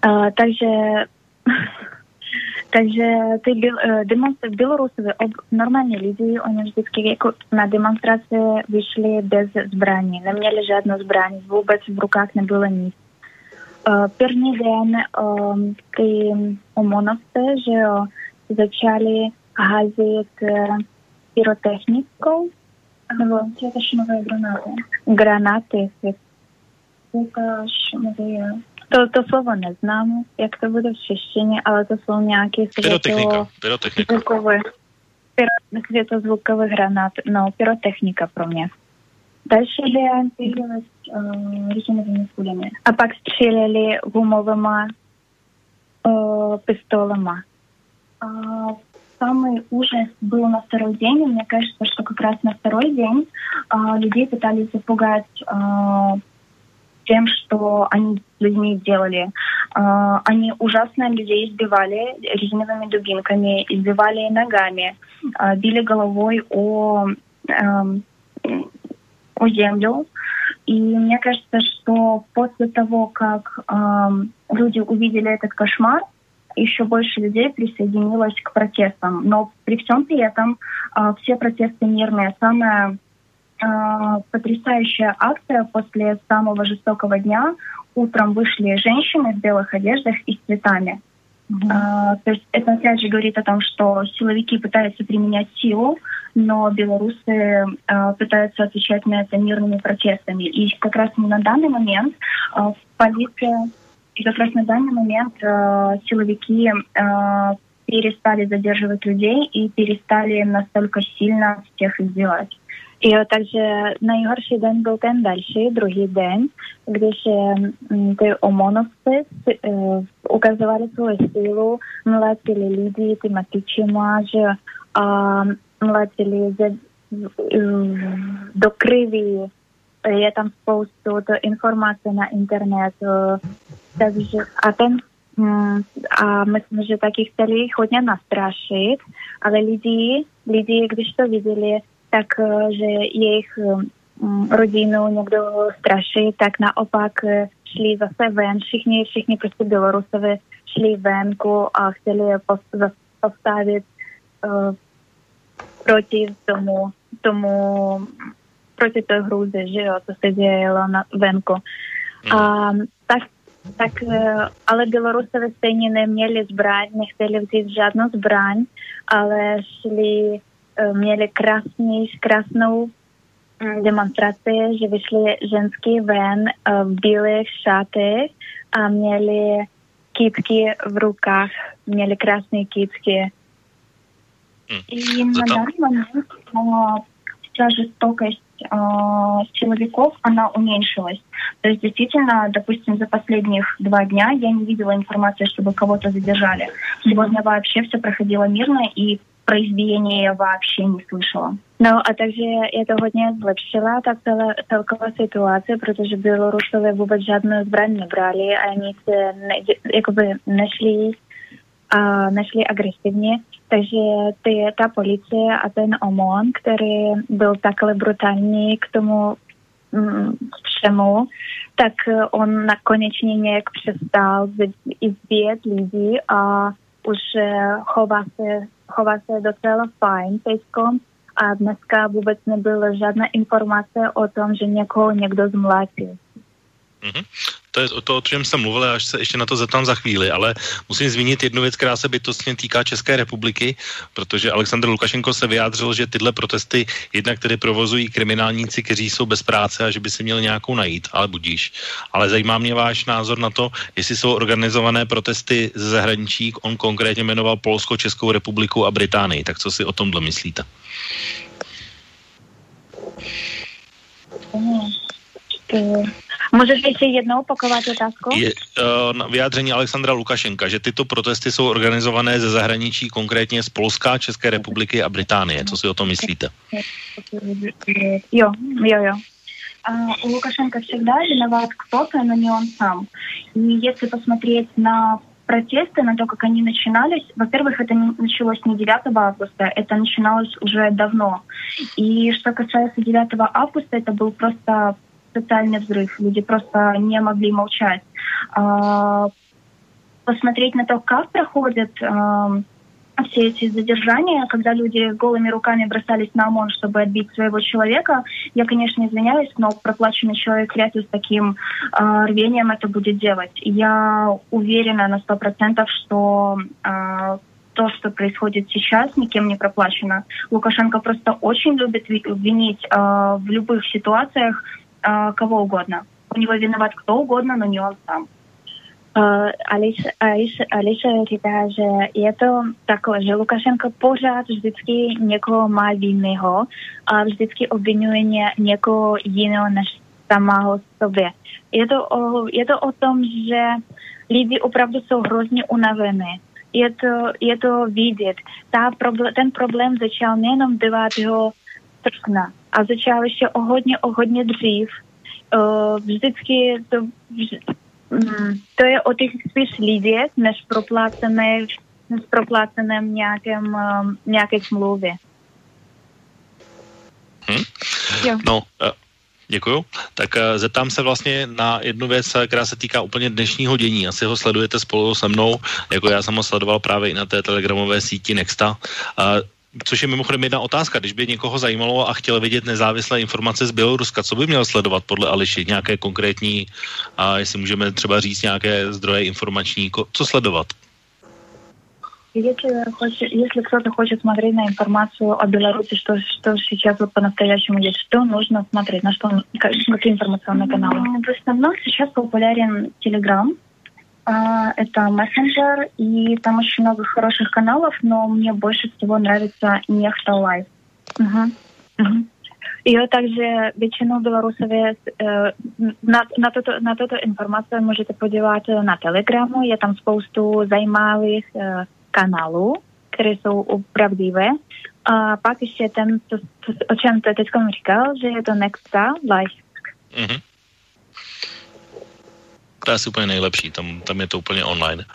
А, также Также ты э, демонстрации белорусы об нормальные люди, вони ж дітки на демонстрации вышли без збрані. На мені лежать одно збрання, вибач в руках не было нічого. První den ty ОМОНовцы, že jo, začali házet pyrotechnikou, nebo světošinové granáty. Granáty, světošinové, to, to slovo neznám, jak to bude v češtině, ale to jsou nějaké Pyrotechnika. Pyrotechnika. Zvukové, pyro, světozvukové granáty. No, pyrotechnika pro mě. Дальше э, резиновыми пулями. А пак стреляли гумовыми э, пистолами. А, самый ужас был на второй день. Мне кажется, что как раз на второй день э, людей пытались запугать э, тем, что они с людьми делали. Э, они ужасно людей избивали резиновыми дубинками, избивали ногами, э, били головой о, э, о землю. И мне кажется, что после того, как э, люди увидели этот кошмар, еще больше людей присоединилось к протестам. Но при всем при этом э, все протесты мирные. Самая э, потрясающая акция после самого жестокого дня. Утром вышли женщины в белых одеждах и с цветами. Mm-hmm. Uh, то есть это опять же говорит о том, что силовики пытаются применять силу, но белорусы а, пытаются отвечать на это мирными протестами. И как раз на данный момент а, полиция, и как раз на данный момент а, силовики перестали задерживать людей и перестали настолько сильно всех издевать. І также найгорший день був ten дальший, другий день, де ще ті ОМОНовці э, указували свою силу, млатили людей тематичними, що uh, do krví, je tam spoustu informací na internetu, takže a ten mm, a myslím, že taky chtěli hodně nastrašit, ale lidi, lidi, když to viděli, tak eh, že jejich mm, rodinu někdo straší, tak naopak eh, šli zase ven, všichni, všichni prostě Bělorusové šli venku a chtěli postavit proti tomu, tomu proti té hrůze, že jo, co se dělo na venku. Mm. A tak tak eh, ale Bělorusové stejně neměli zbraň, nechtěli vzít žádnou zbraň, ale šli, eh, měli krásný, krásnou mm, demonstraci, že vyšli ženský ven eh, v bílých šatech a měli kytky v rukách, měli krásné kytky. И на данный момент а, вся жестокость а, силовиков, она уменьшилась. То есть действительно, допустим, за последних два дня я не видела информации, чтобы кого-то задержали. Сегодня вообще все проходило мирно, и про избиение я вообще не слышала. Ну, а также этого дня злепшила так толкова ситуація, протеже білоруси вибач жодної зброї не брали, э, а вони це нашли знайшли, а, знайшли агресивні. Takže ty, ta policie a ten OMON, který byl takhle brutální k tomu mm, všemu, tak on nakonečně nějak přestal zbíjet lidí a už eh, chová se, chová se docela fajn teďkom a dneska vůbec nebyla žádná informace o tom, že někoho někdo zmlátil. Mm-hmm to je to, o čem jsem mluvil, až se ještě na to zeptám za chvíli, ale musím zmínit jednu věc, která se bytostně týká České republiky, protože Aleksandr Lukašenko se vyjádřil, že tyhle protesty jednak tedy provozují kriminálníci, kteří jsou bez práce a že by si měli nějakou najít, ale budíš. Ale zajímá mě váš názor na to, jestli jsou organizované protesty ze zahraničí, on konkrétně jmenoval Polsko, Českou republiku a Británii, tak co si o tomhle myslíte? Mm. Můžeš ještě jednou opakovat otázku? Je, uh, vyjádření Alexandra Lukašenka, že tyto protesty jsou organizované ze zahraničí, konkrétně z Polska, České republiky a Británie. Co si o tom myslíte? Jo, jo, jo. Uh, у Лукашенко всегда виноват кто-то, но не он сам. И если посмотреть на протесты, на то, как они начинались, во-первых, это не началось не 9 августа, это начиналось уже давно. И что касается 9 августа, это был просто социальный взрыв. Люди просто не могли молчать. А, посмотреть на то, как проходят а, все эти задержания, когда люди голыми руками бросались на ОМОН, чтобы отбить своего человека. Я, конечно, извиняюсь, но проплаченный человек вряд ли с таким э, рвением это будет делать. Я уверена на сто процентов, что э, то, что происходит сейчас, никем не проплачено. Лукашенко просто очень любит винить э, в любых ситуациях э, кого угодно. У него виноват кто угодно, но не он сам. Uh, Ališa, Ališa, Ališa říká, že je to takové, že Lukašenko pořád vždycky někoho má vinného a vždycky obvinuje ně, někoho jiného než samého sobě. Je to, o, je to o tom, že lidi opravdu jsou hrozně unavení je to, je to vidět. Ta ten problém začal nejenom 9. srpna, a začal ještě o hodně, o hodně dřív. Uh, vždycky to, vž, mm, to je o těch spíš lidech, než proplácené, než propláceném nějakém, um, nějaké smlouvě. Hmm? No, uh, Děkuju. Tak zeptám se vlastně na jednu věc, která se týká úplně dnešního dění. Asi ho sledujete spolu se mnou, jako já jsem ho sledoval právě i na té telegramové síti Nexta Uh, Což je mimochodem jedna otázka, když by někoho zajímalo a chtěl vidět nezávislé informace z Běloruska, co by měl sledovat podle Ališi, nějaké konkrétní, a jestli můžeme třeba říct nějaké zdroje informační, co sledovat? Если, хочет, если кто-то хочет смотреть на информацию о Беларуси, что, что сейчас вот по-настоящему есть, что нужно смотреть, на что, какие информационные каналы? В основном сейчас популярен Telegram, а, А, это мессенджер, и там очень много хороших каналов, но мне больше всего нравится Нехта Лайв. Угу. Угу. Также ветчину белорусове э, на, на, тото, на тото інформацію можете подівати на телеграму. я там спосту займалих е, э, каналу, которые су правдиві. А пак ще там, то, то, о чем ты течком рікав, що є то Next Life. Угу. To je asi úplně nejlepší, tam, tam je to úplně online.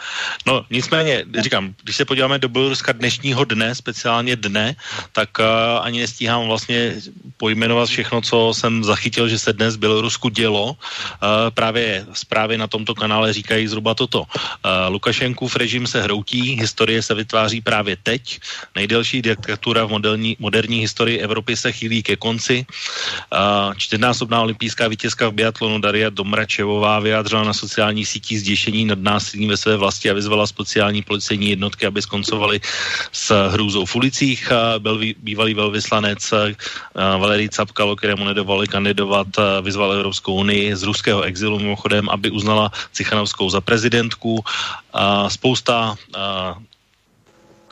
No nicméně, říkám, když se podíváme do Běloruska dnešního dne, speciálně dne, tak uh, ani nestíhám vlastně pojmenovat všechno, co jsem zachytil, že se dnes v Bělorusku dělo. Uh, právě zprávy na tomto kanále říkají zhruba toto. Uh, Lukašenkův režim se hroutí, historie se vytváří právě teď. Nejdelší diktatura v moderní, moderní historii Evropy se chýlí ke konci. Uh, čtyřnásobná olympijská vítězka v biatlonu Daria Domračevová vyjádřila na sociálních sítích zděšení nad násilím ve své vlasti a vyzvala speciální policejní jednotky, aby skoncovali s hrůzou v ulicích. Byl bývalý velvyslanec Valerij Capkalo, kterému nedovali kandidovat, vyzval Evropskou unii z ruského exilu mimochodem, aby uznala Cichanovskou za prezidentku. Spousta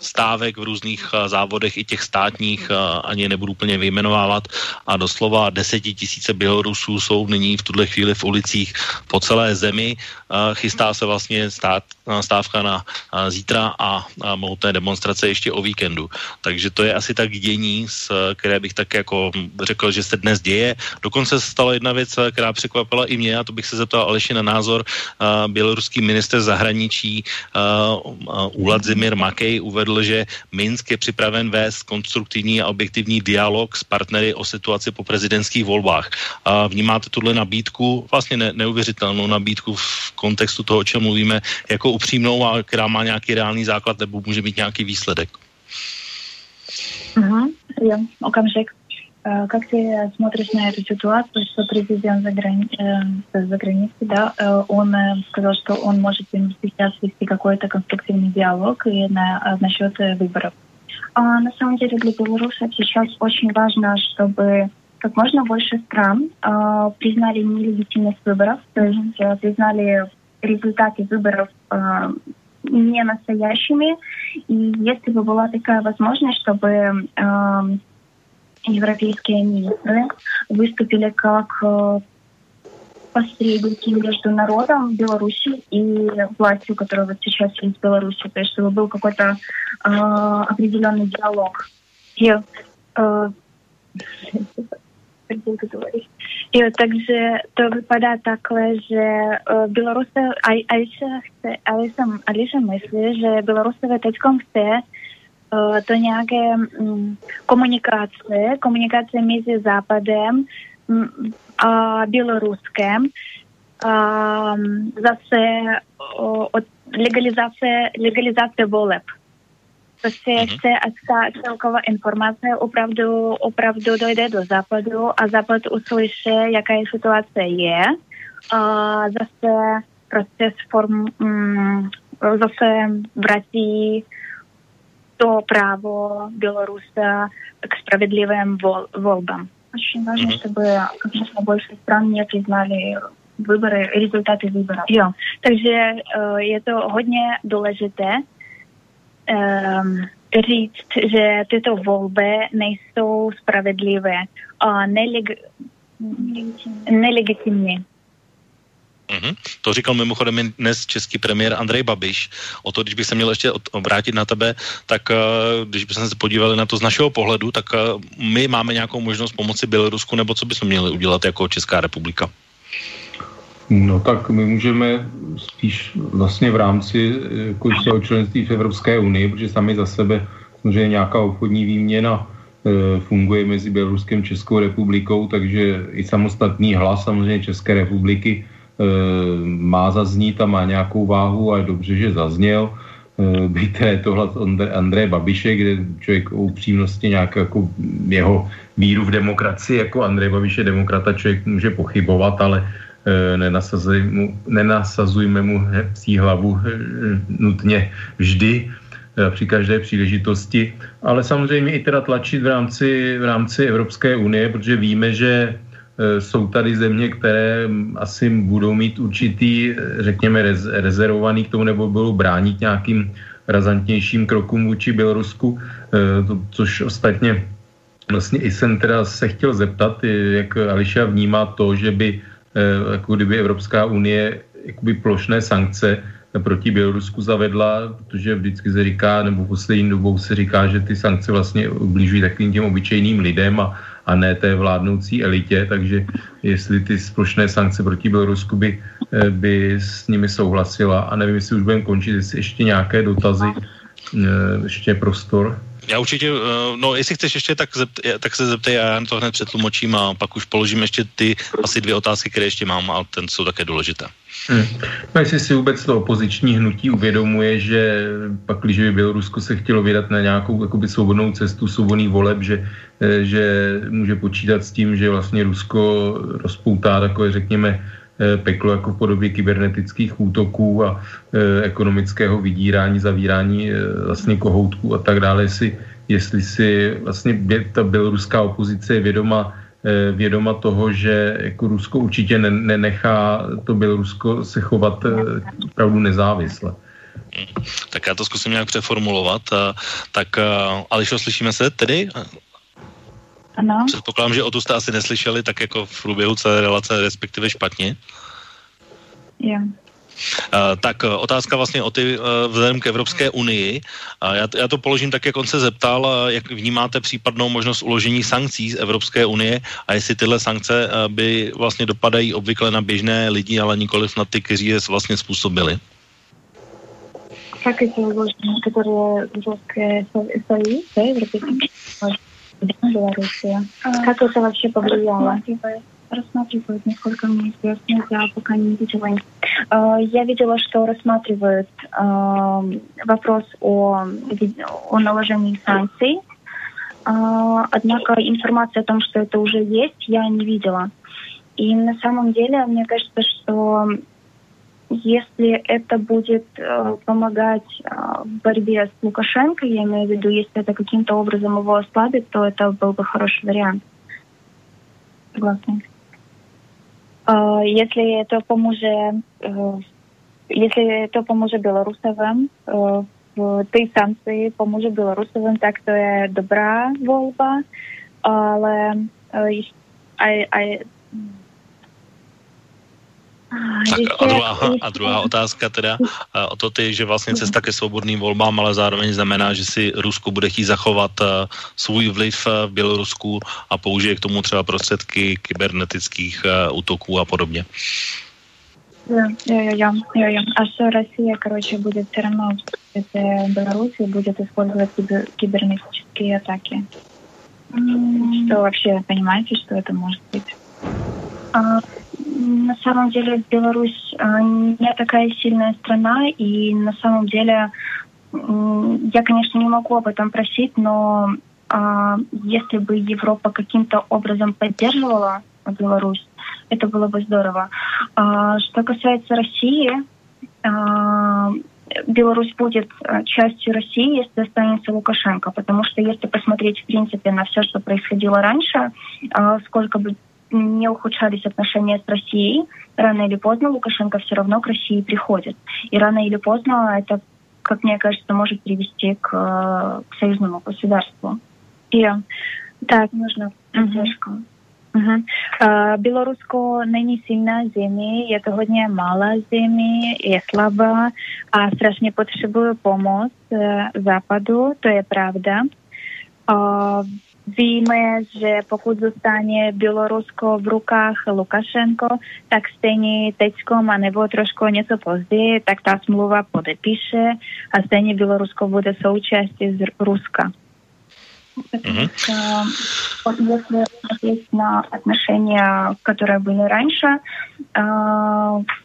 stávek v různých uh, závodech, i těch státních, uh, ani nebudu úplně vyjmenovávat. A doslova desetitisíce Bělorusů jsou nyní v tuhle chvíli v ulicích po celé zemi. Uh, chystá se vlastně stát, stávka na zítra a mohutné demonstrace ještě o víkendu. Takže to je asi tak dění, které bych tak jako řekl, že se dnes děje. Dokonce se stala jedna věc, která překvapila i mě, a to bych se zeptal Aleši na názor. Běloruský minister zahraničí Zimir Makej uvedl, že Minsk je připraven vést konstruktivní a objektivní dialog s partnery o situaci po prezidentských volbách. Vnímáte tuhle nabídku, vlastně ne, neuvěřitelnou nabídku v kontextu toho, o čem mluvíme, jako upřímnou a která má nějaký reálný základ nebo může mít nějaký výsledek? Угу, я, okamžik. Как ты смотришь на эту ситуацию, что президент за, грани... э, за границей, да, э, он э, сказал, что он может сейчас вести какой-то конструктивный диалог и на, насчет выборов? А, на самом деле для белорусов сейчас очень важно, чтобы как можно больше стран э, признали нелегитимность выборов, то есть э, признали результаты выборов э, не настоящими. И если бы была такая возможность, чтобы э, европейские министры выступили как э, посредники между народом Беларуси и властью, которая вот сейчас есть в Беларуси, то есть чтобы был какой-то э, определенный диалог. И, э, I takže to vypadá takhle, že uh, Bělorusové, Ališa, chce, Ališa, Ališa myslí, že Bělorusové teď chce uh, to nějaké um, komunikace, komunikace mezi Západem um, a Běloruskem, um, zase uh, legalizace, legalizace voleb Prostě mm-hmm. chce, ať ta celková informace opravdu, opravdu dojde do západu a západ uslyší, jaká je situace je. A zase proces form, mm, zase vrátí to právo Bělorusa k spravedlivým vol, volbám. Очень важно, mm-hmm. чтобы как можно больше стран не признали выборы, результаты выборов. Jo, takže uh, je to hodně důležité um, říct, že tyto volby nejsou spravedlivé a nelig- nelegitimní. Mm-hmm. To říkal mimochodem dnes český premiér Andrej Babiš. O to, když bych se měl ještě obrátit na tebe, tak uh, když bychom se podívali na to z našeho pohledu, tak uh, my máme nějakou možnost pomoci Bělorusku, nebo co bychom měli udělat jako Česká republika? No tak my můžeme spíš vlastně v rámci jako svého členství v Evropské unii, protože sami za sebe samozřejmě nějaká obchodní výměna e, funguje mezi Běloruskem a Českou republikou, takže i samostatný hlas samozřejmě České republiky e, má zaznít a má nějakou váhu a je dobře, že zazněl. E, Byte je to hlas Andreje Babiše, kde člověk o upřímnosti nějak jako jeho víru v demokracii, jako Andrej Babiš je demokrata, člověk může pochybovat, ale nenasazujme mu, nenasazujme mu psí hlavu eh, nutně vždy eh, při každé příležitosti, ale samozřejmě i teda tlačit v rámci, v rámci Evropské unie, protože víme, že jsou tady země, které asi budou mít určitý, řekněme, rez, rezervovaný k tomu nebo budou bránit nějakým razantnějším krokům vůči Bělorusku, což ostatně vlastně i jsem teda se chtěl zeptat, jak Ališa vnímá to, že by Eh, jako kdyby Evropská unie jakoby plošné sankce proti Bělorusku zavedla, protože vždycky se říká, nebo poslední dobou se říká, že ty sankce vlastně ubližují takovým těm obyčejným lidem a, a ne té vládnoucí elitě, takže jestli ty plošné sankce proti Bělorusku by, eh, by s nimi souhlasila a nevím, jestli už budeme končit, jestli ještě nějaké dotazy, eh, ještě prostor. Já určitě, eh, no jestli chceš ještě, tak, zept, tak se zeptej, já to hned přetlumočím a pak už položím ještě ty asi dvě otázky, které ještě mám a ten jsou také důležité. Hmm. No jestli si vůbec to opoziční hnutí uvědomuje, že pak, když by Bělorusko se chtělo vydat na nějakou jakoby svobodnou cestu, svobodný voleb, že, eh, že může počítat s tím, že vlastně Rusko rozpoutá takové, řekněme, peklo jako v podobě kybernetických útoků a e, ekonomického vydírání, zavírání e, vlastně kohoutků a tak dále, jestli, jestli si vlastně ta běloruská opozice je vědoma Eh, vědoma toho, že jako Rusko určitě nenechá to Bělorusko se chovat eh, opravdu nezávisle. Tak já to zkusím nějak přeformulovat. Tak Ališo, slyšíme se tedy? Ano. Předpokládám, že o tu jste asi neslyšeli tak jako v průběhu celé relace, respektive špatně. Jo. Uh, tak e, otázka vlastně o ty uh, vzhledem k Evropské unii. Uh, já, já to položím tak, jak on se zeptal, e, jak vnímáte případnou možnost uložení sankcí z Evropské unie a jestli tyhle sankce by vlastně dopadají obvykle na běžné lidi, ale nikoliv na ty, kteří je vlastně způsobili. Sankce uložení, které jsou Evropské? Да, Белоруссия, как это вообще повлияло? рассматривают, насколько мне известно, я пока не видела. А, я видела, что рассматривают а, вопрос о, о наложении санкций, а, однако информация о том, что это уже есть, я не видела. И на самом деле, мне кажется, что если это будет э, помогать э, в борьбе с Лукашенко, я имею в виду, если это каким-то образом его ослабит, то это был бы хороший вариант. Согласна. А, э, если это поможет, э, если это поможет белорусовым, э, ті санкции, поможет белорусовым, так то є добра волба, але э, а, а, tak a druhá, a druhá otázka teda o to ty, že vlastně cesta ke svobodným volbám, ale zároveň znamená, že si Rusko bude chtít zachovat svůj vliv v Bělorusku a použije k tomu třeba prostředky kybernetických útoků a podobně. Jo, jo, jo, jo, jo. А что Россия, короче, будет все равно в Беларуси будет использовать кибернетические атаки. Mm. Что вообще понимаете, что это может быть? На самом деле Беларусь а, не такая сильная страна, и на самом деле я, конечно, не могу об этом просить, но а, если бы Европа каким-то образом поддерживала Беларусь, это было бы здорово. А, что касается России, Беларусь будет частью России, если останется Лукашенко, потому что если посмотреть, в принципе, на все, что происходило раньше, сколько бы не ухудшались отношения с Россией, рано или поздно Лукашенко все равно к России приходит. И рано или поздно это, как мне кажется, может привести к, к союзному государству. И так нужно поддержка. Uh-huh. Uh, Bělorusko není silná země, je to hodně malá země, je slabá a strašně potřebuje pomoc západu, to je pravda. Uh, víme, že pokud zůstane Bělorusko v rukách Lukašenko, tak stejně teďkom a nebo trošku něco později, tak ta smlouva podepíše a stejně Bělorusko bude součástí z Ruska. Потому что если смотреть на отношения, которые были раньше,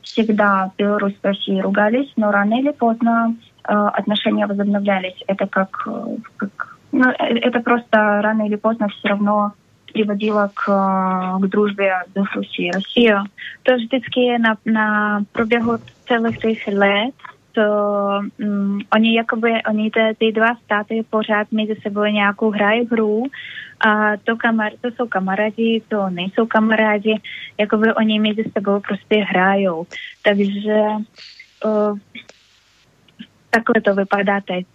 всегда Беларусь и Россия ругались, но рано или поздно отношения возобновлялись. Это как, как ну, это просто рано или поздно все равно приводило к, к дружбе с Россией. Россия. То vždycky на, на пробегу целых těch let to um, oni jakoby, oni ty, ty dva státy pořád mezi sebou nějakou hrají hru a to, kamar, to jsou kamarádi, to nejsou kamarádi, jakoby oni mezi sebou prostě hrajou. Takže uh, takhle to vypadá teď.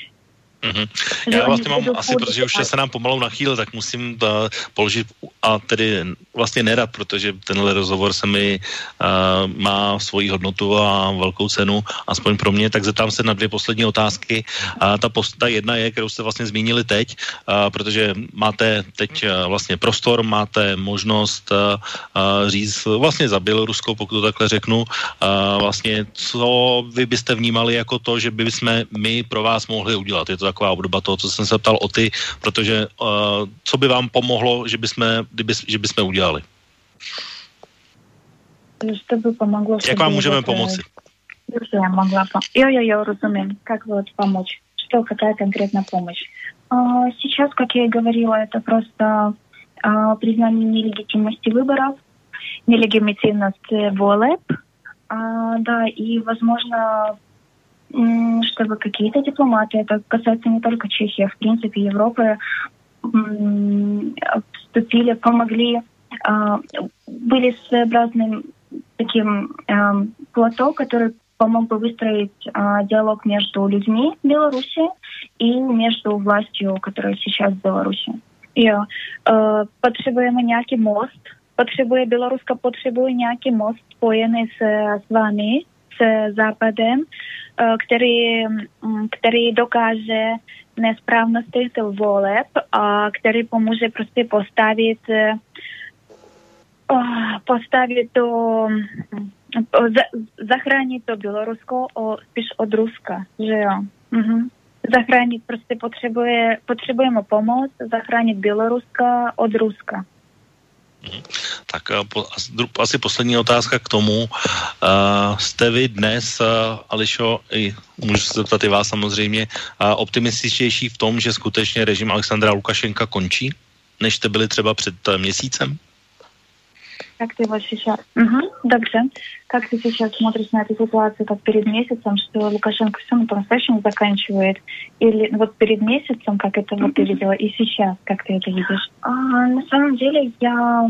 Mm-hmm. Já vlastně mám asi, protože už se nám pomalu nachýl, tak musím uh, položit a tedy vlastně nerad, protože tenhle rozhovor se mi uh, má svoji hodnotu a velkou cenu, aspoň pro mě, tak zeptám se na dvě poslední otázky. Uh, ta, post, ta jedna je, kterou jste vlastně zmínili teď, uh, protože máte teď uh, vlastně prostor, máte možnost uh, uh, říct vlastně za Běloruskou, pokud to takhle řeknu, uh, vlastně co vy byste vnímali jako to, že by jsme my pro vás mohli udělat. Je to taková obdoba toho, co jsem se ptal o ty, protože uh, co by vám pomohlo, že bychom, kdyby, že bychom udělali? Что бы помогло? Jak vám můžeme вот, pomoci? Что я могла пом- Jo, jo, jo, разумею. Как вот помочь? Что, какая конкретно помощь? А, сейчас, как я и говорила, это просто а, признание нелегитимности выборов, нелегитимности ВОЛЭП, а, да, и, возможно, чтобы какие-то дипломаты, это касается не только Чехии, а в принципе Европы, вступили, помогли, а, были своеобразным таким эм, плато, который помог бы выстроить э, диалог между людьми Беларуси и между властью, которая сейчас в Беларуси. І, е, э, потребуємо ніякий мост, потребує білоруська потребує некий мост, поєднаний с з вами, з Западом, э, который, який докаже несправності волеб, а який поможе просто поставити postavit eh, to, mm, zachránit to Bělorusko o, spíš od Ruska, že jo. Mhm. Zachránit prostě potřebuje, potřebujeme pomoc, zachránit Běloruska od Ruska. Mhm. Tak eh, asi poslední otázka k tomu. Uh, jste vy dnes, uh, Ališo, i, můžu se zeptat i vás samozřejmě, optimističtější v tom, že skutečně režim Alexandra Lukašenka končí, než jste byli třeba před měsícem? Как ты вот сейчас... Угу, добре. Как ты сейчас смотришь на эту ситуацию, как перед месяцем, что Лукашенко все ну, по-настоящему заканчивает? Или вот перед месяцем, как это вот ты видела, и сейчас, как ты это видишь? А, на самом деле я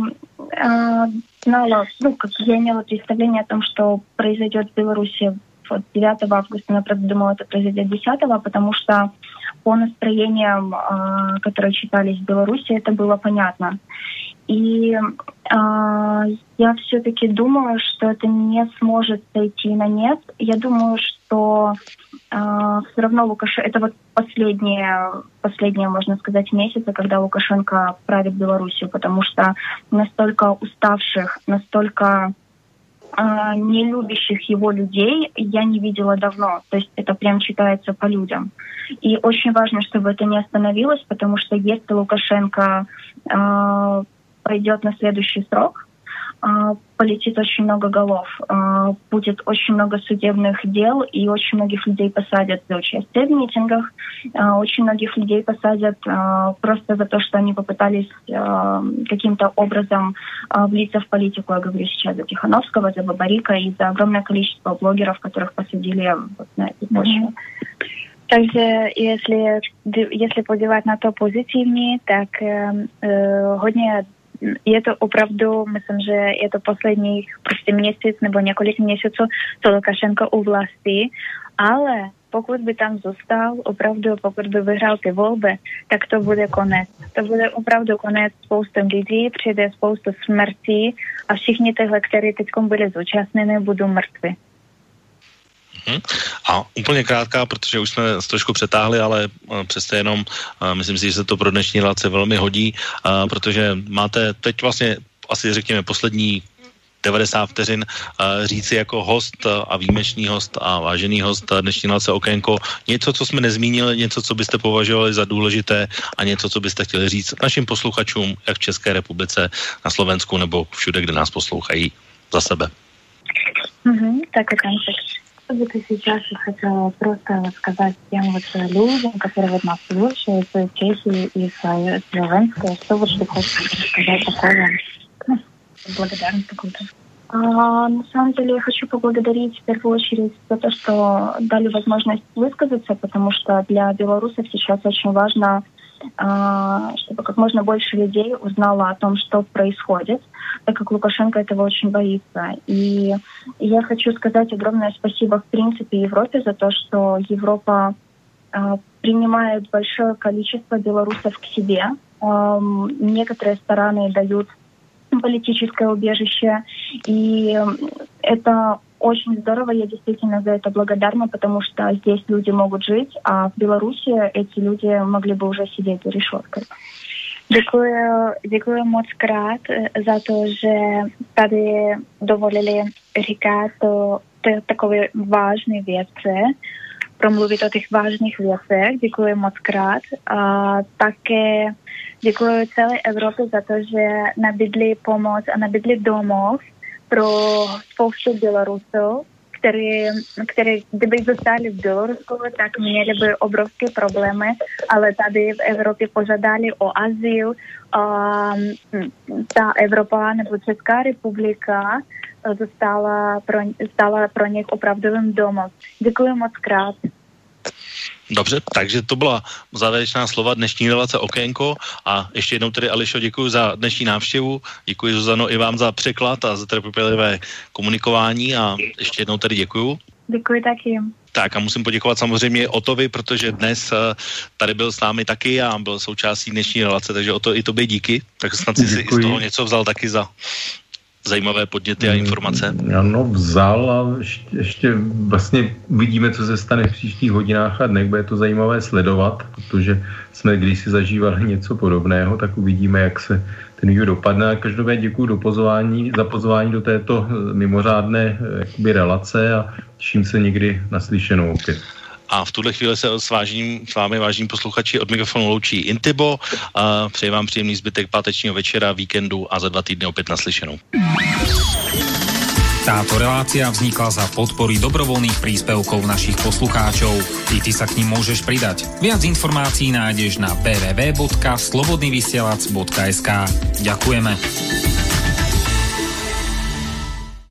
а, знала, ну, как я имела представление о том, что произойдет в Беларуси вот 9 августа, я правда думала, это произойдет 10, потому что по настроениям, э, которые читались в Беларуси, это было понятно. И э, я все-таки думаю, что это не сможет сойти на нет. Я думаю, что э, все равно Лукашенко... Это вот последние, последние, можно сказать, месяцы, когда Лукашенко правит Белоруссию, потому что настолько уставших, настолько э, не любящих его людей я не видела давно. То есть это прям читается по людям. И очень важно, чтобы это не остановилось, потому что если Лукашенко э, пойдет на следующий срок, а, полетит очень много голов, а, будет очень много судебных дел, и очень многих людей посадят за участие в митингах, а, очень многих людей посадят просто за то, что они попытались каким-то образом влиться в политику. Я говорю сейчас за Тихановского, за Бабарика и за огромное количество блогеров, которых посадили вот на этой почве. Takže jestli, jestli podívat na to pozitivně, tak uh, hodně je to opravdu, myslím, že je to posledních prostě měsíc nebo několik měsíců, co Lukašenko u vlasti, ale pokud by tam zůstal, opravdu pokud by vyhrál ty volby, tak to bude konec. To bude opravdu konec spousty lidí, přijde spoustu smrtí a všichni tyhle, kteří teď byli zúčastněni, budou mrtví. Mm-hmm. A úplně krátká, protože už jsme trošku přetáhli, ale eh, přesto jenom eh, myslím si, že se to pro dnešní relace velmi hodí, eh, protože máte teď vlastně asi řekněme poslední 90 vteřin říci jako host a výjimečný host a vážený host dnešní relace Okénko něco, co jsme nezmínili, něco, co byste považovali za důležité a něco, co byste chtěli říct našim posluchačům, jak v České republice, na Slovensku nebo všude, kde nás poslouchají za sebe. Mm-hmm, tak okamžik. Бы ты сейчас хотела просто сказать тем вот людям, которые вот нас слушают, чехи и словенские, что вот ты хочешь сказать такого, ну, благодарность какую-то? А, на самом деле я хочу поблагодарить в первую очередь за то, что дали возможность высказаться, потому что для белорусов сейчас очень важно чтобы как можно больше людей узнало о том, что происходит, так как Лукашенко этого очень боится. И я хочу сказать огромное спасибо, в принципе, Европе за то, что Европа а, принимает большое количество белорусов к себе. Некоторые стороны дают политическое убежище, и это очень здорово, я действительно за это благодарна, потому что здесь люди могут жить, а в Беларуси эти люди могли бы уже сидеть за решеткой. Дякую, дякую Моцкрат за то, что тады доволили Рика, то такой важный веце, промлuvit о тих важних вецах. Дякую Моцкрат. А, таке дякую цілій Європі за то, що набідли помощь, а набідли домов, pro spoustu Bělorusů, který, který kdyby zůstali v Bělorusku, tak měli by obrovské problémy, ale tady v Evropě požádali o azyl. A ta Evropa nebo Česká republika stala pro, stala pro nich opravdovým domem. Děkuji moc krát. Dobře, takže to byla závěrečná slova dnešní relace Okénko a ještě jednou tedy Ališo děkuji za dnešní návštěvu, děkuji Zuzano i vám za překlad a za trpělivé komunikování a ještě jednou tedy děkuji. Děkuji taky. Tak a musím poděkovat samozřejmě Otovi, protože dnes uh, tady byl s námi taky a byl součástí dnešní relace, takže o to i tobě díky. Tak snad si, si z toho něco vzal taky za zajímavé podněty a informace? Ano, vzal a ještě, ještě vlastně uvidíme, co se stane v příštích hodinách a dnech. Bude to zajímavé sledovat, protože jsme když si zažívali něco podobného, tak uvidíme, jak se ten vývoj dopadne. A každopádně děkuji do pozvání, za pozvání do této eh, mimořádné eh, jakoby, relace a těším se někdy naslyšenou opět. A v tuhle chvíli se s, vážním, s vámi, vážní posluchači, od mikrofonu loučí Intibo. A přeji vám příjemný zbytek pátečního večera, víkendu a za dva týdny opět naslyšenou. Táto relácia vznikla za podpory dobrovoľných príspevkov našich poslucháčov. I ty sa k ním môžeš pridať. Viac informácií nájdeš na www.slobodnyvysielac.sk Ďakujeme.